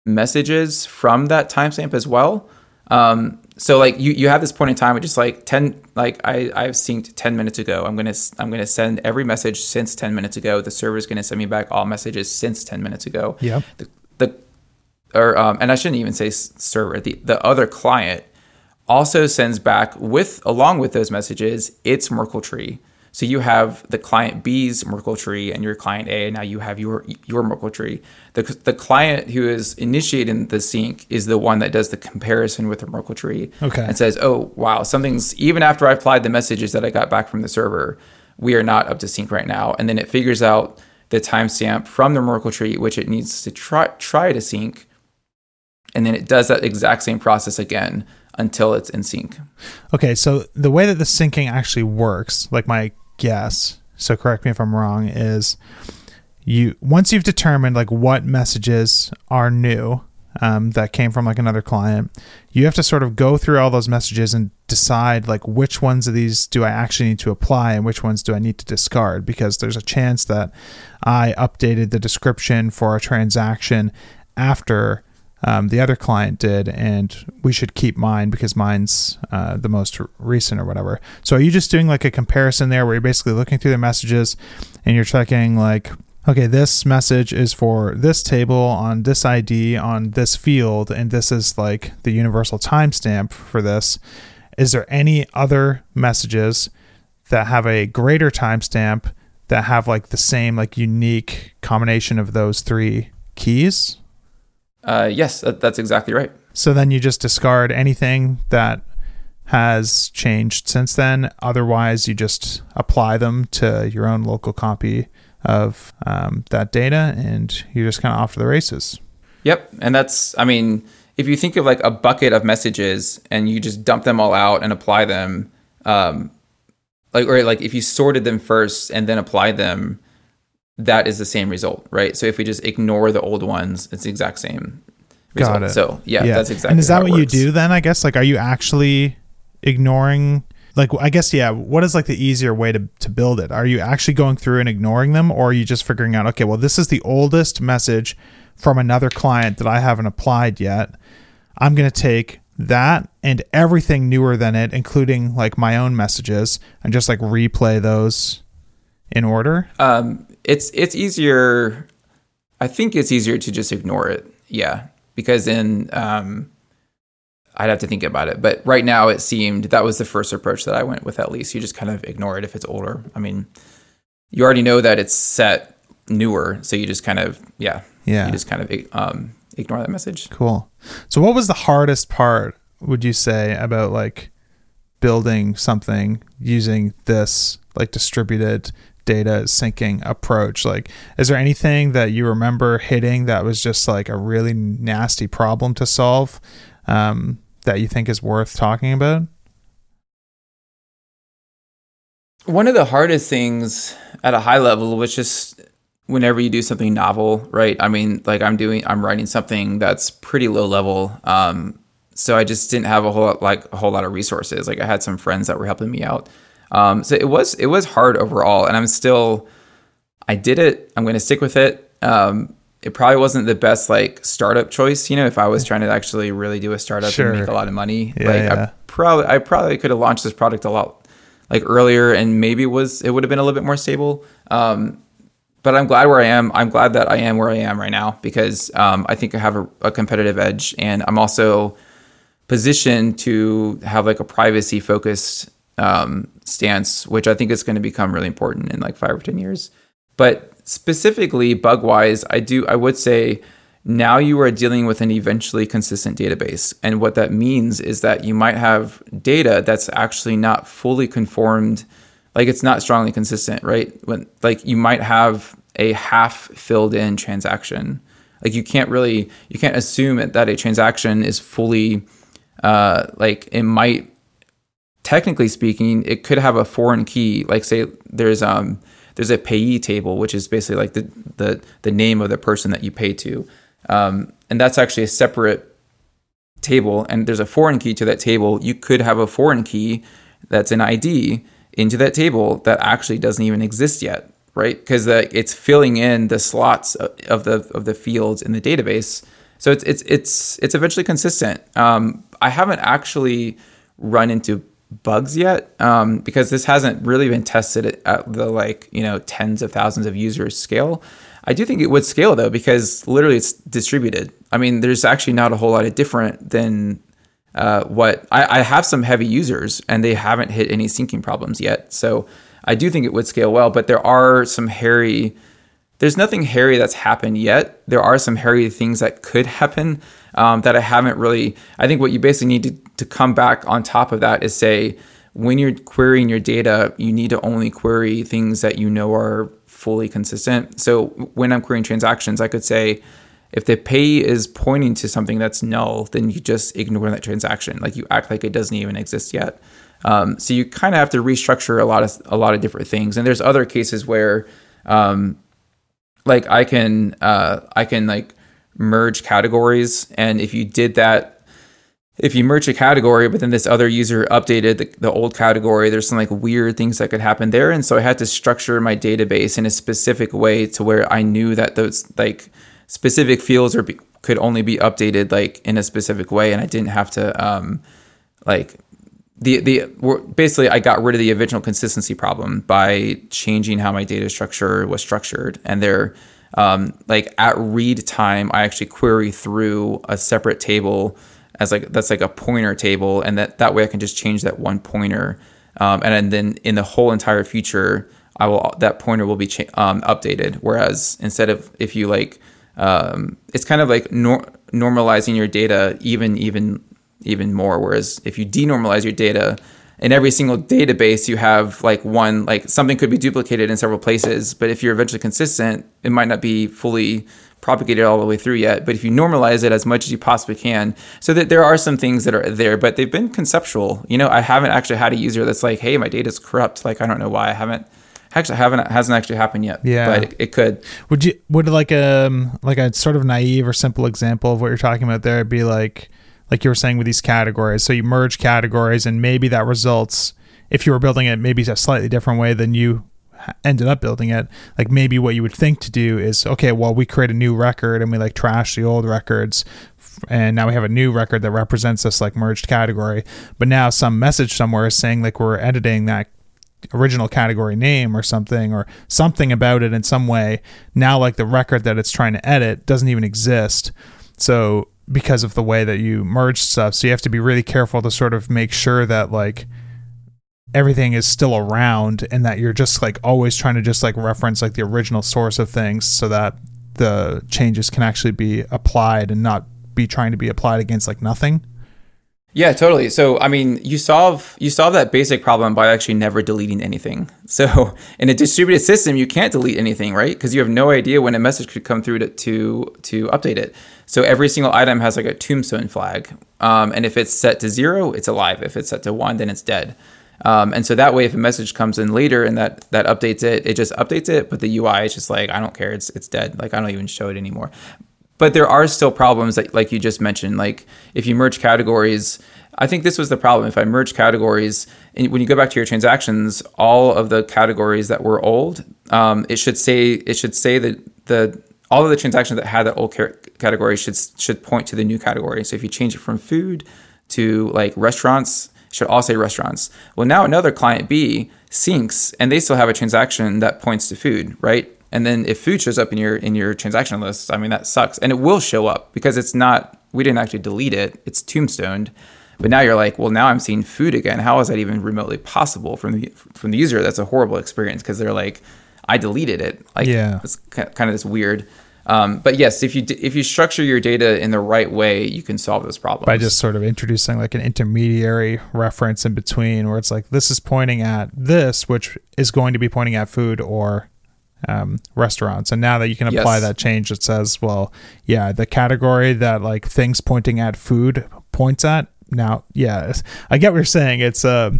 messages from that timestamp as well. Um, so like you, you have this point in time, which is like 10, like I, I've synced 10 minutes ago. I'm going to, I'm to send every message since 10 minutes ago. The server is going to send me back all messages since 10 minutes ago. yeah The, the, or, um, and I shouldn't even say server, the, the other client also sends back with, along with those messages, its Merkle tree. So you have the client B's Merkle tree and your client A, and now you have your your Merkle tree. The, the client who is initiating the sync is the one that does the comparison with the Merkle tree Okay. and says, "Oh, wow, something's even after I applied the messages that I got back from the server, we are not up to sync right now." And then it figures out the timestamp from the Merkle tree which it needs to try try to sync, and then it does that exact same process again until it's in sync. Okay, so the way that the syncing actually works, like my guess, so correct me if I'm wrong, is you once you've determined like what messages are new um, that came from like another client, you have to sort of go through all those messages and decide like which ones of these do I actually need to apply and which ones do I need to discard because there's a chance that I updated the description for a transaction after um, the other client did, and we should keep mine because mine's uh, the most recent or whatever. So, are you just doing like a comparison there where you're basically looking through the messages and you're checking, like, okay, this message is for this table on this ID on this field, and this is like the universal timestamp for this? Is there any other messages that have a greater timestamp that have like the same, like, unique combination of those three keys? Uh, yes, that, that's exactly right. So then you just discard anything that has changed since then. Otherwise, you just apply them to your own local copy of um, that data and you're just kind of off to the races. Yep. And that's, I mean, if you think of like a bucket of messages and you just dump them all out and apply them, um, like, or like if you sorted them first and then applied them, that is the same result, right? So if we just ignore the old ones, it's the exact same result. Got it. So yeah, yeah. that's exactly And is that what you do then? I guess like, are you actually ignoring like I guess yeah, what is like the easier way to to build it? Are you actually going through and ignoring them or are you just figuring out okay, well this is the oldest message from another client that I haven't applied yet. I'm going to take that and everything newer than it, including like my own messages, and just like replay those in order. Um, it's it's easier. I think it's easier to just ignore it. Yeah, because then um, I'd have to think about it. But right now, it seemed that was the first approach that I went with. At least you just kind of ignore it if it's older. I mean, you already know that it's set newer, so you just kind of yeah yeah you just kind of um, ignore that message. Cool. So, what was the hardest part? Would you say about like building something using this like distributed data syncing approach? Like, is there anything that you remember hitting that was just like a really nasty problem to solve um, that you think is worth talking about? One of the hardest things at a high level was just whenever you do something novel, right? I mean, like I'm doing, I'm writing something that's pretty low level. Um, so I just didn't have a whole lot, like a whole lot of resources. Like I had some friends that were helping me out. Um, so it was it was hard overall, and I'm still, I did it. I'm going to stick with it. Um, it probably wasn't the best like startup choice, you know. If I was trying to actually really do a startup Sure. and make a lot of money, Yeah, like yeah. I probably I probably could have launched this product a lot like earlier, and maybe it was it would have been a little bit more stable. Um, but I'm glad where I am. I'm glad that I am where I am right now because um, I think I have a, a competitive edge, and I'm also positioned to have like a privacy focused um, stance, which I think is going to become really important in like five or ten years. But specifically bug wise, I do I would say now you are dealing with an eventually consistent database, and what that means is that you might have data that's actually not fully conformed like it's not strongly consistent, right? When like you might have a half filled in transaction. Like you can't really you can't assume that a transaction is fully uh like it might technically speaking, it could have a foreign key. Like say there's um there's a payee table, which is basically like the the the name of the person that you pay to. Um, and that's actually a separate table and there's a foreign key to that table, you could have a foreign key that's an ID into that table that actually doesn't even exist yet, right? Because it's filling in the slots of the of the fields in the database. So it's it's it's it's eventually consistent. Um, I haven't actually run into bugs yet um, because this hasn't really been tested at the like you know tens of thousands of users scale. I do think it would scale though because literally it's distributed. I mean, there's actually not a whole lot of different than uh, what I, I have some heavy users and they haven't hit any syncing problems yet. So I do think it would scale well, but there are some hairy. There's nothing hairy that's happened yet. There are some hairy things that could happen um, that I haven't really. I think what you basically need to, to come back on top of that is say when you're querying your data, you need to only query things that you know are fully consistent. So when I'm querying transactions, I could say if the payee is pointing to something that's null, then you just ignore that transaction. Like you act like it doesn't even exist yet. Um, so you kind of have to restructure a lot of a lot of different things. And there's other cases where, um, like I can uh, I can like merge categories, and if you did that. If you merge a category, but then this other user updated the, the old category, there's some like weird things that could happen there. And so I had to structure my database in a specific way to where I knew that those like specific fields be, could only be updated like in a specific way, and I didn't have to um, like the the basically I got rid of the original consistency problem by changing how my data structure was structured, and there um, like at read time I actually query through a separate table as like that's like a pointer table, and that that way I can just change that one pointer, um, and then in the whole entire future I will that pointer will be cha- um, updated. Whereas instead of if you like um, it's kind of like nor- normalizing your data even even even more whereas if you denormalize your data in every single database you have like one like something could be duplicated in several places but if you're eventually consistent it might not be fully propagated all the way through yet. But if you normalize it as much as you possibly can so that there are some things that are there but they've been conceptual. You know i haven't actually had a user that's like hey my data's corrupt. Like i don't know why i haven't actually haven't hasn't actually happened yet Yeah. but it, it could. Would you would like um like a sort of naive or simple example of what you're talking about there be like like you were saying with these categories. So you merge categories and maybe that results if you were building it maybe a slightly different way than you ended up building it like maybe what you would think to do is okay well we create a new record and we like trash the old records and now we have a new record that represents this like merged category. But now some message somewhere is saying like we're editing that original category name or something or something about it in some way. Now like the record that it's trying to edit doesn't even exist. So because of the way that you merge stuff. So you have to be really careful to sort of make sure that like everything is still around and that you're just like always trying to just like reference like the original source of things so that the changes can actually be applied and not be trying to be applied against like nothing yeah, totally. So, I mean, you solve you solve that basic problem by actually never deleting anything. [LAUGHS] So, in a distributed system, you can't delete anything, right? Because you have no idea when a message could come through to to, to update it. So, every single item has like a tombstone flag, um, and if it's set to zero, it's alive. If it's set to one, then it's dead. Um, and so that way, if a message comes in later and that that updates it, it just updates it. But the UI is just like I don't care. It's it's dead. Like I don't even show it anymore but there are still problems that, like you just mentioned like if you merge categories i think this was the problem. If i merge categories and when you go back to your transactions all of the categories that were old um, it should say it should say that the all of the transactions that had that old category should should point to the new category. So if you change it from food to like restaurants should all say restaurants. Well now another client b syncs and they still have a transaction that points to food right and then if food shows up in your in your transaction list, I mean that sucks. And it will show up because it's not we didn't actually delete it. It's tombstoned. But now you're like, well, now I'm seeing food again. How is that even remotely possible from the from the user? That's a horrible experience because they're like, I deleted it. Like, yeah, it's kind of this weird. Um, but yes, if you if you structure your data in the right way, you can solve those problems by just sort of introducing like an intermediary reference in between, where it's like this is pointing at this, which is going to be pointing at food or um, restaurants. And now that you can apply yes. that change, it says, well, yeah, the category that like things pointing at food points at. Now, yeah, I get what you're saying. It's uh,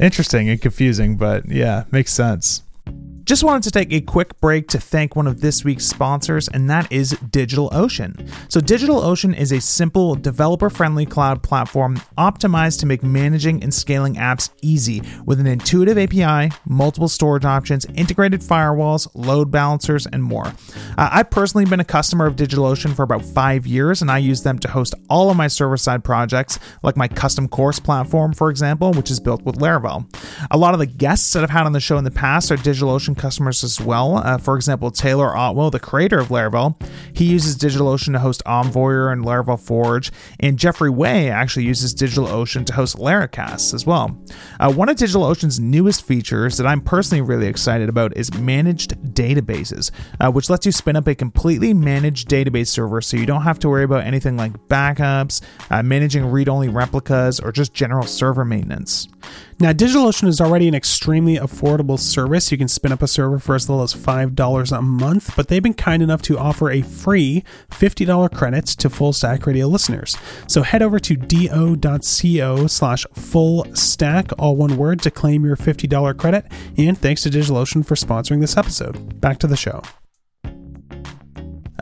interesting and confusing, but yeah, makes sense. Just wanted to take a quick break to thank one of this week's sponsors, and that is DigitalOcean. So, DigitalOcean is a simple, developer friendly cloud platform optimized to make managing and scaling apps easy with an intuitive API, multiple storage options, integrated firewalls, load balancers, and more. Uh, I've personally been a customer of DigitalOcean for about five years, and I use them to host all of my server side projects, like my custom course platform, for example, which is built with Laravel. A lot of the guests that I've had on the show in the past are DigitalOcean customers as well. Uh, for example, Taylor Otwell, the creator of Laravel, he uses DigitalOcean to host Envoyer and Laravel Forge, and Jeffrey Way actually uses DigitalOcean to host Laracast as well. Uh, one of DigitalOcean's newest features that I'm personally really excited about is managed databases, uh, which lets you spin up a completely managed database server so you don't have to worry about anything like backups, uh, managing read only replicas, or just general server maintenance. Now, DigitalOcean is already an extremely affordable service. You can spin up a server for as little as $5 a month, but they've been kind enough to offer a free $50 credit to Full Stack Radio listeners. So head over to do.co slash full stack, all one word, to claim your $50 credit. And thanks to DigitalOcean for sponsoring this episode. Back to the show.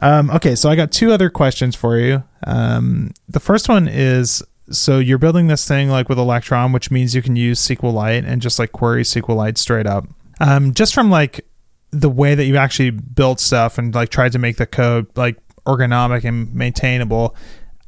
Um, okay, so I got two other questions for you. Um, the first one is so you're building this thing like with Electron, which means you can use SQLite and just like query SQLite straight up. Um, just from like the way that you actually built stuff and like tried to make the code like ergonomic and maintainable,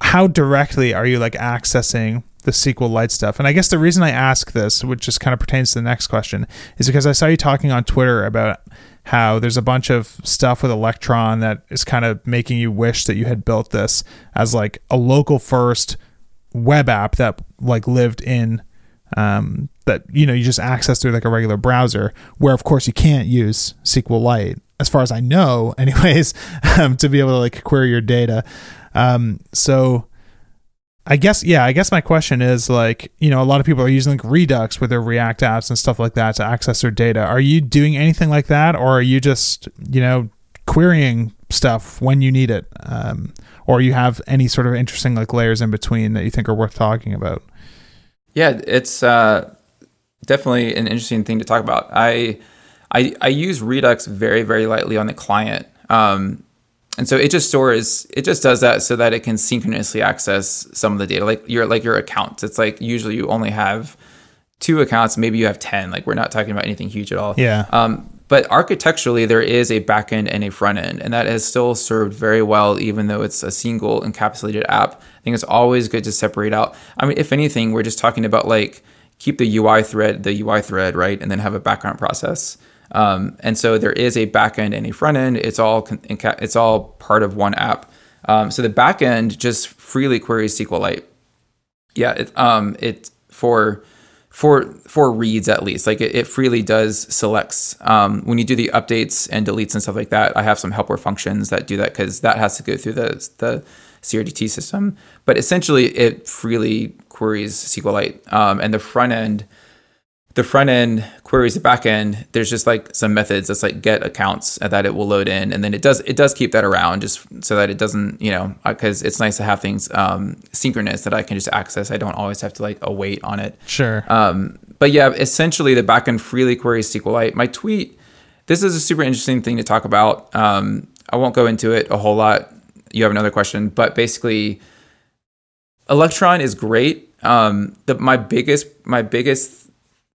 how directly are you like accessing the SQLite stuff? And I guess the reason I ask this, which just kind of pertains to the next question, is because I saw you talking on Twitter about how there's a bunch of stuff with Electron that is kind of making you wish that you had built this as like a local first web app that like lived in um, that you know you just access through like a regular browser where of course you can't use SQLite as far as I know [LAUGHS] anyways um, to be able to like query your data. Um, so I guess yeah I guess my question is like you know a lot of people are using like Redux with their React apps and stuff like that to access their data. Are you doing anything like that or are you just you know querying stuff when you need it? Um, or you have any sort of interesting like layers in between that you think are worth talking about yeah it's uh, definitely an interesting thing to talk about i i, I use redux very very lightly on the client um, and so it just stores it just does that so that it can synchronously access some of the data like your like your accounts it's like usually you only have two accounts, maybe you have 10. Like we're not talking about anything huge at all. Yeah. Um, but architecturally, there is a backend and a front end, and that has still served very well, even though it's a single encapsulated app. I think it's always good to separate out. I mean, if anything, we're just talking about like keep the UI thread, the UI thread, right, and then have a background process. Um, and so there is a backend and a front end. It's all it's all part of one app. Um, so the backend just freely queries SQLite. Yeah, it, um, it for for for reads at least. Like it, it freely does selects um, when you do the updates and deletes and stuff like that i have some helper functions that do that because that has to go through the the crdt system. But essentially it freely queries sqlite um, and the front end the front end queries the back end. There's just like some methods that's like get accounts that it will load in and then it does it does keep that around just so that it doesn't you know because it's nice to have things um, synchronous that i can just access. I don't always have to like await on it. Sure. Um, but yeah essentially the backend freely queries sqlite. My tweet this is a super interesting thing to talk about. Um, i won't go into it a whole lot. You have another question. But basically electron is great. Um, the, my biggest my biggest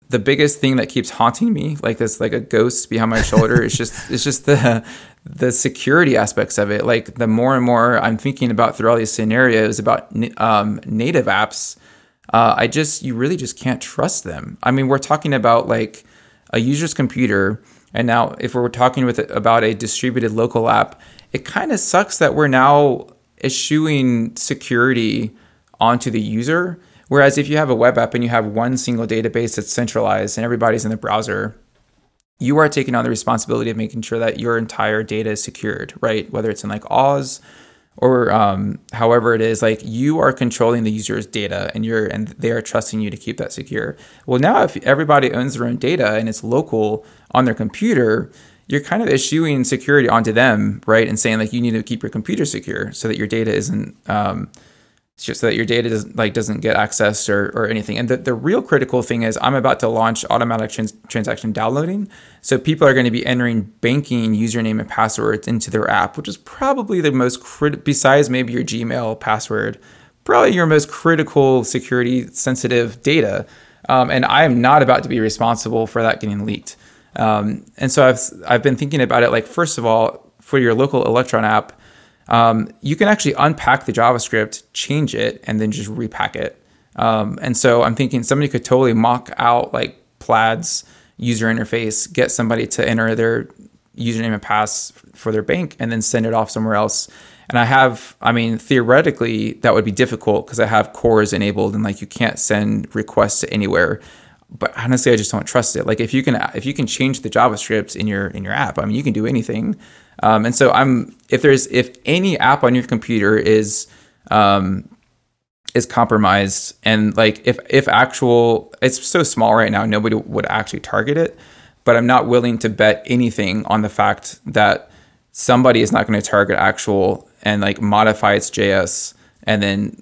the biggest thing that keeps haunting me, like this, like a ghost behind my shoulder, is just [LAUGHS] it's just the the security aspects of it. Like the more and more I'm thinking about through all these scenarios about um, native apps, uh, I just you really just can't trust them. I mean, we're talking about like a user's computer, and now if we're talking with about a distributed local app, it kind of sucks that we're now eschewing security onto the user Whereas if you have a web app and you have one single database that's centralized and everybody's in the browser, you are taking on the responsibility of making sure that your entire data is secured, right? Whether it's in like Oz or um, however it is, like you are controlling the user's data and you're and they are trusting you to keep that secure. Well, now if everybody owns their own data and it's local on their computer, you're kind of issuing security onto them, right? And saying like you need to keep your computer secure so that your data isn't um, just so that your data doesn't like doesn't get accessed or, or anything. And the, the real critical thing is I'm about to launch automatic trans- transaction downloading. So people are going to be entering banking username and passwords into their app, which is probably the most crit- besides maybe your Gmail password, probably your most critical security sensitive data. Um, and I am not about to be responsible for that getting leaked. Um, and so I've I've been thinking about it like first of all for your local Electron app um, you can actually unpack the JavaScript, change it, and then just repack it. Um, and so I'm thinking somebody could totally mock out like Plaid's user interface, get somebody to enter their username and pass for their bank, and then send it off somewhere else. And I have, I mean, theoretically, that would be difficult because I have CORS enabled, and like you can't send requests to anywhere. But honestly, I just don't trust it. Like if you can, if you can change the JavaScript in your in your app, I mean, you can do anything. Um, and so I'm if there's if any app on your computer is um, is compromised and like if if actual it's so small right now nobody would actually target it but i'm not willing to bet anything on the fact that somebody is not going to target actual and like modify its js and then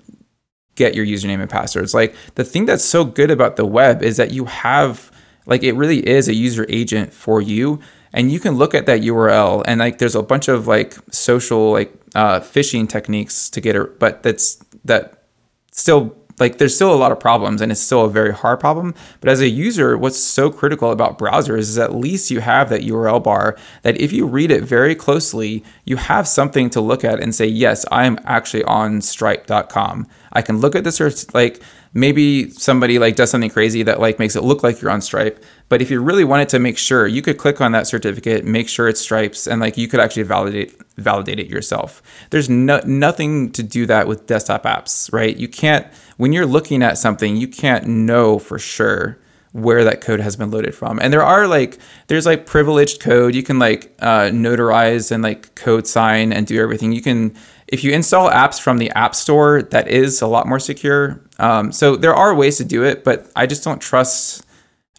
get your username and passwords. Like the thing that's so good about the web is that you have like it really is a user agent for you and you can look at that URL and like there's a bunch of like social like uh, phishing techniques to get it, but that's that still like there's still a lot of problems and it's still a very hard problem. But as a user, what's so critical about browsers is at least you have that URL bar that if you read it very closely, you have something to look at and say, yes, I am actually on stripe.com. I can look at this search like maybe somebody like does something crazy that like makes it look like you're on Stripe. But if you really wanted to make sure, you could click on that certificate, make sure it's Stripes, and like you could actually validate validate it yourself. There's no, nothing to do that with desktop apps, right? You can't when you're looking at something, you can't know for sure where that code has been loaded from. And there are like there's like privileged code you can like uh, notarize and like code sign and do everything. You can if you install apps from the App Store, that is a lot more secure. Um, so there are ways to do it, but I just don't trust.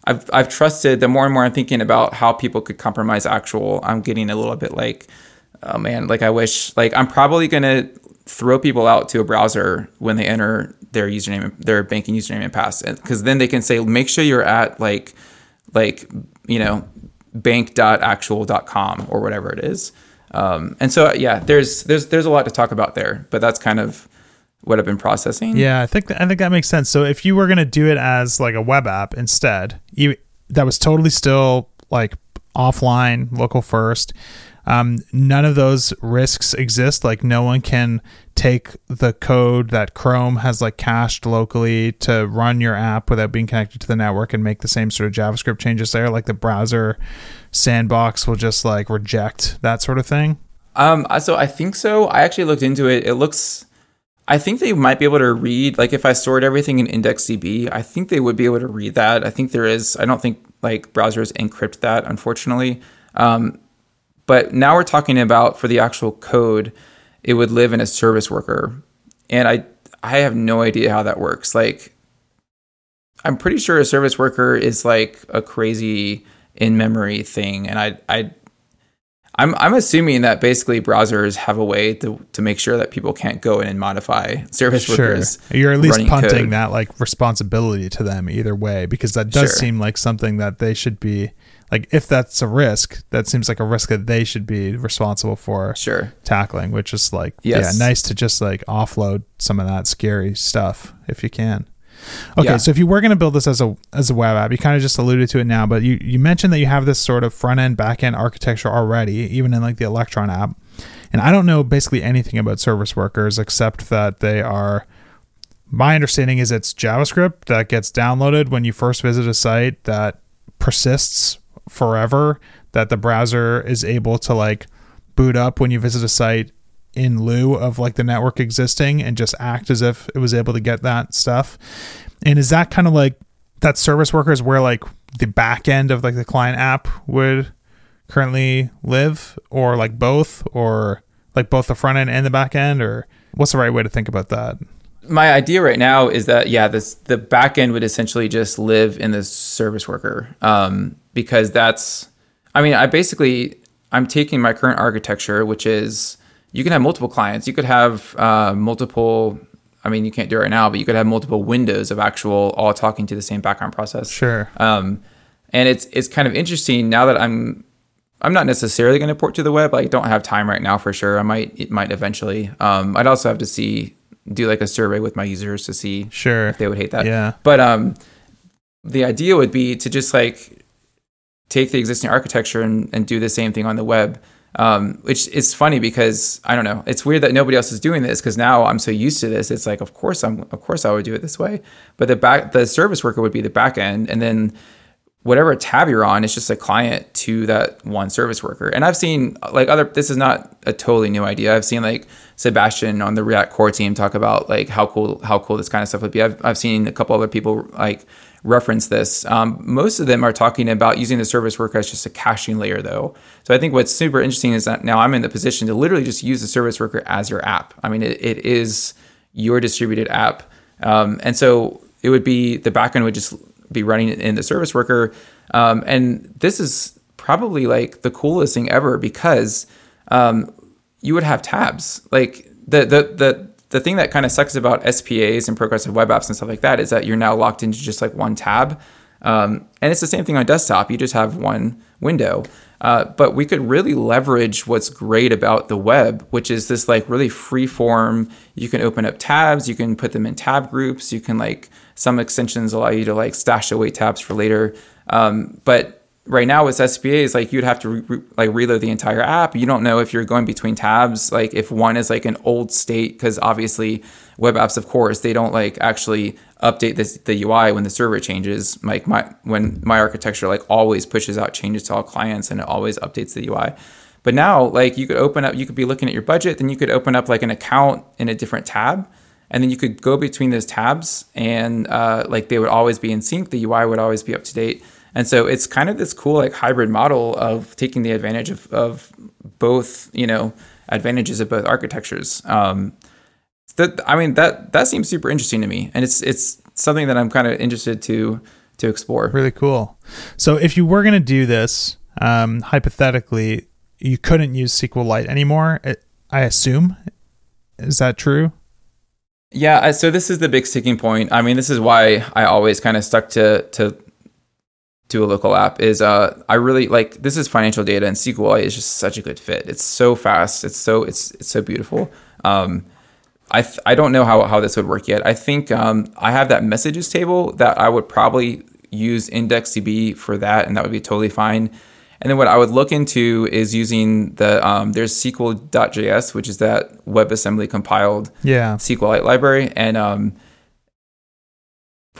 I've I've trusted the more and more I'm thinking about how people could compromise actual. I'm getting a little bit like, oh man, like I wish like I'm probably gonna throw people out to a browser when they enter their username, their banking username and pass, because then they can say, make sure you're at like like you know bank.actual.com or whatever it is. Um, and so yeah, there's there's there's a lot to talk about there, but that's kind of what I've been processing. Yeah, I think I think that makes sense. So if you were gonna do it as like a web app instead, you that was totally still like offline, local first. Um, none of those risks exist. Like no one can take the code that Chrome has like cached locally to run your app without being connected to the network and make the same sort of JavaScript changes there. Like the browser sandbox will just like reject that sort of thing. Um, so I think so. I actually looked into it. It looks I think they might be able to read, like if I stored everything in IndexedDB, I think they would be able to read that. I think there is, I don't think like browsers encrypt that, unfortunately. Um, but now we're talking about for the actual code, it would live in a service worker. And I, I have no idea how that works. Like, I'm pretty sure a service worker is like a crazy in memory thing. And I, I, I'm I'm assuming that basically browsers have a way to, to make sure that people can't go in and modify service sure. workers. You're at least punting code. that like responsibility to them either way because that does sure. seem like something that they should be like if that's a risk, that seems like a risk that they should be responsible for sure tackling, which is like yes. yeah, nice to just like offload some of that scary stuff if you can. Okay, yeah. so if you were going to build this as a as a web app, you kind of just alluded to it now, but you you mentioned that you have this sort of front end back end architecture already, even in like the Electron app. And I don't know basically anything about service workers except that they are my understanding is it's JavaScript that gets downloaded when you first visit a site that persists forever that the browser is able to like boot up when you visit a site in lieu of like the network existing and just act as if it was able to get that stuff. And is that kind of like that service workers where like the back end of like the client app would currently live or like both or like both the front end and the back end or what's the right way to think about that? My idea right now is that yeah, this the back end would essentially just live in the service worker um, because that's I mean I basically I'm taking my current architecture which is you can have multiple clients. You could have uh, multiple. I mean, you can't do it right now, but you could have multiple windows of actual all talking to the same background process. Sure. Um, and it's it's kind of interesting now that I'm I'm not necessarily going to port to the web. I don't have time right now for sure. I might it might eventually. Um, I'd also have to see do like a survey with my users to see sure if they would hate that. Yeah. But um, the idea would be to just like take the existing architecture and, and do the same thing on the web um, which is funny because I don't know. It's weird that nobody else is doing this because now I'm so used to this. It's like, of course I'm, of course I would do it this way. But the back, the service worker would be the back end, and then whatever tab you're on is just a client to that one service worker. And I've seen like other. This is not a totally new idea. I've seen like Sebastian on the React core team talk about like how cool how cool this kind of stuff would be. I've I've seen a couple other people like reference this. Um, most of them are talking about using the service worker as just a caching layer, though. So I think what's super interesting is that now I'm in the position to literally just use the service worker as your app. I mean, it, it is your distributed app, um, and so it would be the backend would just be running in the service worker, um, and this is probably like the coolest thing ever because um, you would have tabs like the the the the thing that kind of sucks about SPAs and progressive web apps and stuff like that is that you're now locked into just like one tab. Um, and it's the same thing on desktop. You just have one window. Uh, but we could really leverage what's great about the web, which is this like really free form. You can open up tabs, you can put them in tab groups, you can like some extensions allow you to like stash away tabs for later. Um, but right now with SPAs, like you'd have to re- like reload the entire app. You don't know if you're going between tabs, like if one is like an old state, because obviously web apps, of course, they don't like actually update this, the UI when the server changes. Like my when my architecture like always pushes out changes to all clients and it always updates the UI. But now, like you could open up, you could be looking at your budget, then you could open up like an account in a different tab. And then you could go between those tabs, and uh, like they would always be in sync. The UI would always be up to date and so it's kind of this cool like hybrid model of taking the advantage of, of both, you know, advantages of both architectures. Um, that I mean that that seems super interesting to me, and it's it's something that I'm kind of interested to to explore. Really cool. So if you were going to do this, um, hypothetically, you couldn't use SQLite anymore. I assume. Is that true? Yeah. So this is the big sticking point. I mean, this is why I always kind of stuck to to to a local app is uh, I really like this is financial data and SQLite is just such a good fit. It's so fast. It's so it's it's so beautiful. Um, I, th- I don't know how, how this would work yet. I think um, I have that messages table that I would probably use IndexedDB for that, and that would be totally fine. And then what I would look into is using the um, there's SQL.js, which is that WebAssembly compiled yeah. SQLite library, and um,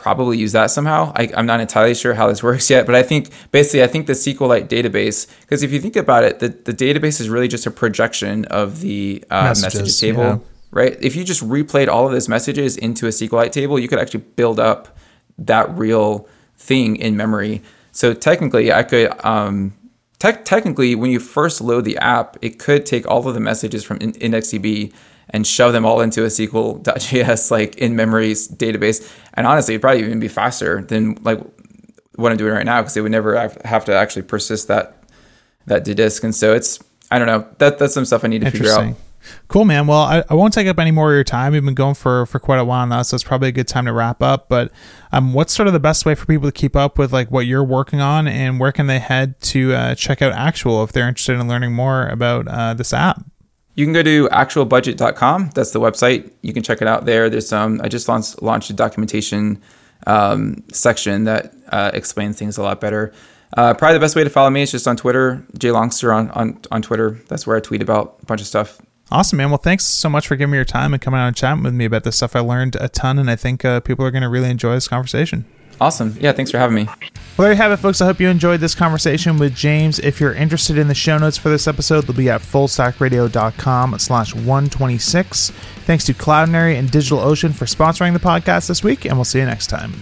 probably use that somehow. I, am not entirely sure how this [LAUGHS] works yet, but I think basically I think the SQLite database, because if you think about it, the, the database is really just a projection of the uh, messages, messages, table, yeah. right? If you just replayed all of those messages into a SQLite table, you could actually build up that real thing in memory. So technically, I could. Um, te- technically, when you first load the app, it could take all of the messages from in- IndexedDB and shove them all into a SQL.js [LAUGHS] like in memories database. And honestly, it'd probably even be faster than like what I'm doing right now because it would never have to actually persist that that to disk. And so it's I don't know that that's some stuff I need to figure out. Cool, man. Well, I, I won't take up any more of your time. We've been going for for quite a while now, so it's probably a good time to wrap up. But um, what's sort of the best way for people to keep up with like what you're working on, and where can they head to uh, check out Actual if they're interested in learning more about uh, this app? You can go to actualbudget.com. That's the website. You can check it out there. There's some, I just launched, launched a documentation um, section that uh, explains things a lot better. Uh, probably the best way to follow me is just on Twitter, jlongster on, on, on Twitter. That's where I tweet about a bunch of stuff. Awesome, man. Well, thanks so much for giving me your time and coming out and chatting with me about this stuff. I learned a ton, and I think uh, people are going to really enjoy this conversation. Awesome. Yeah, thanks for having me. Well, there you have it, folks. I hope you enjoyed this conversation with James. If you're interested in the show notes for this episode, they'll be at fullstackradio.com slash 126. Thanks to Cloudinary and DigitalOcean for sponsoring the podcast this week, and we'll see you next time.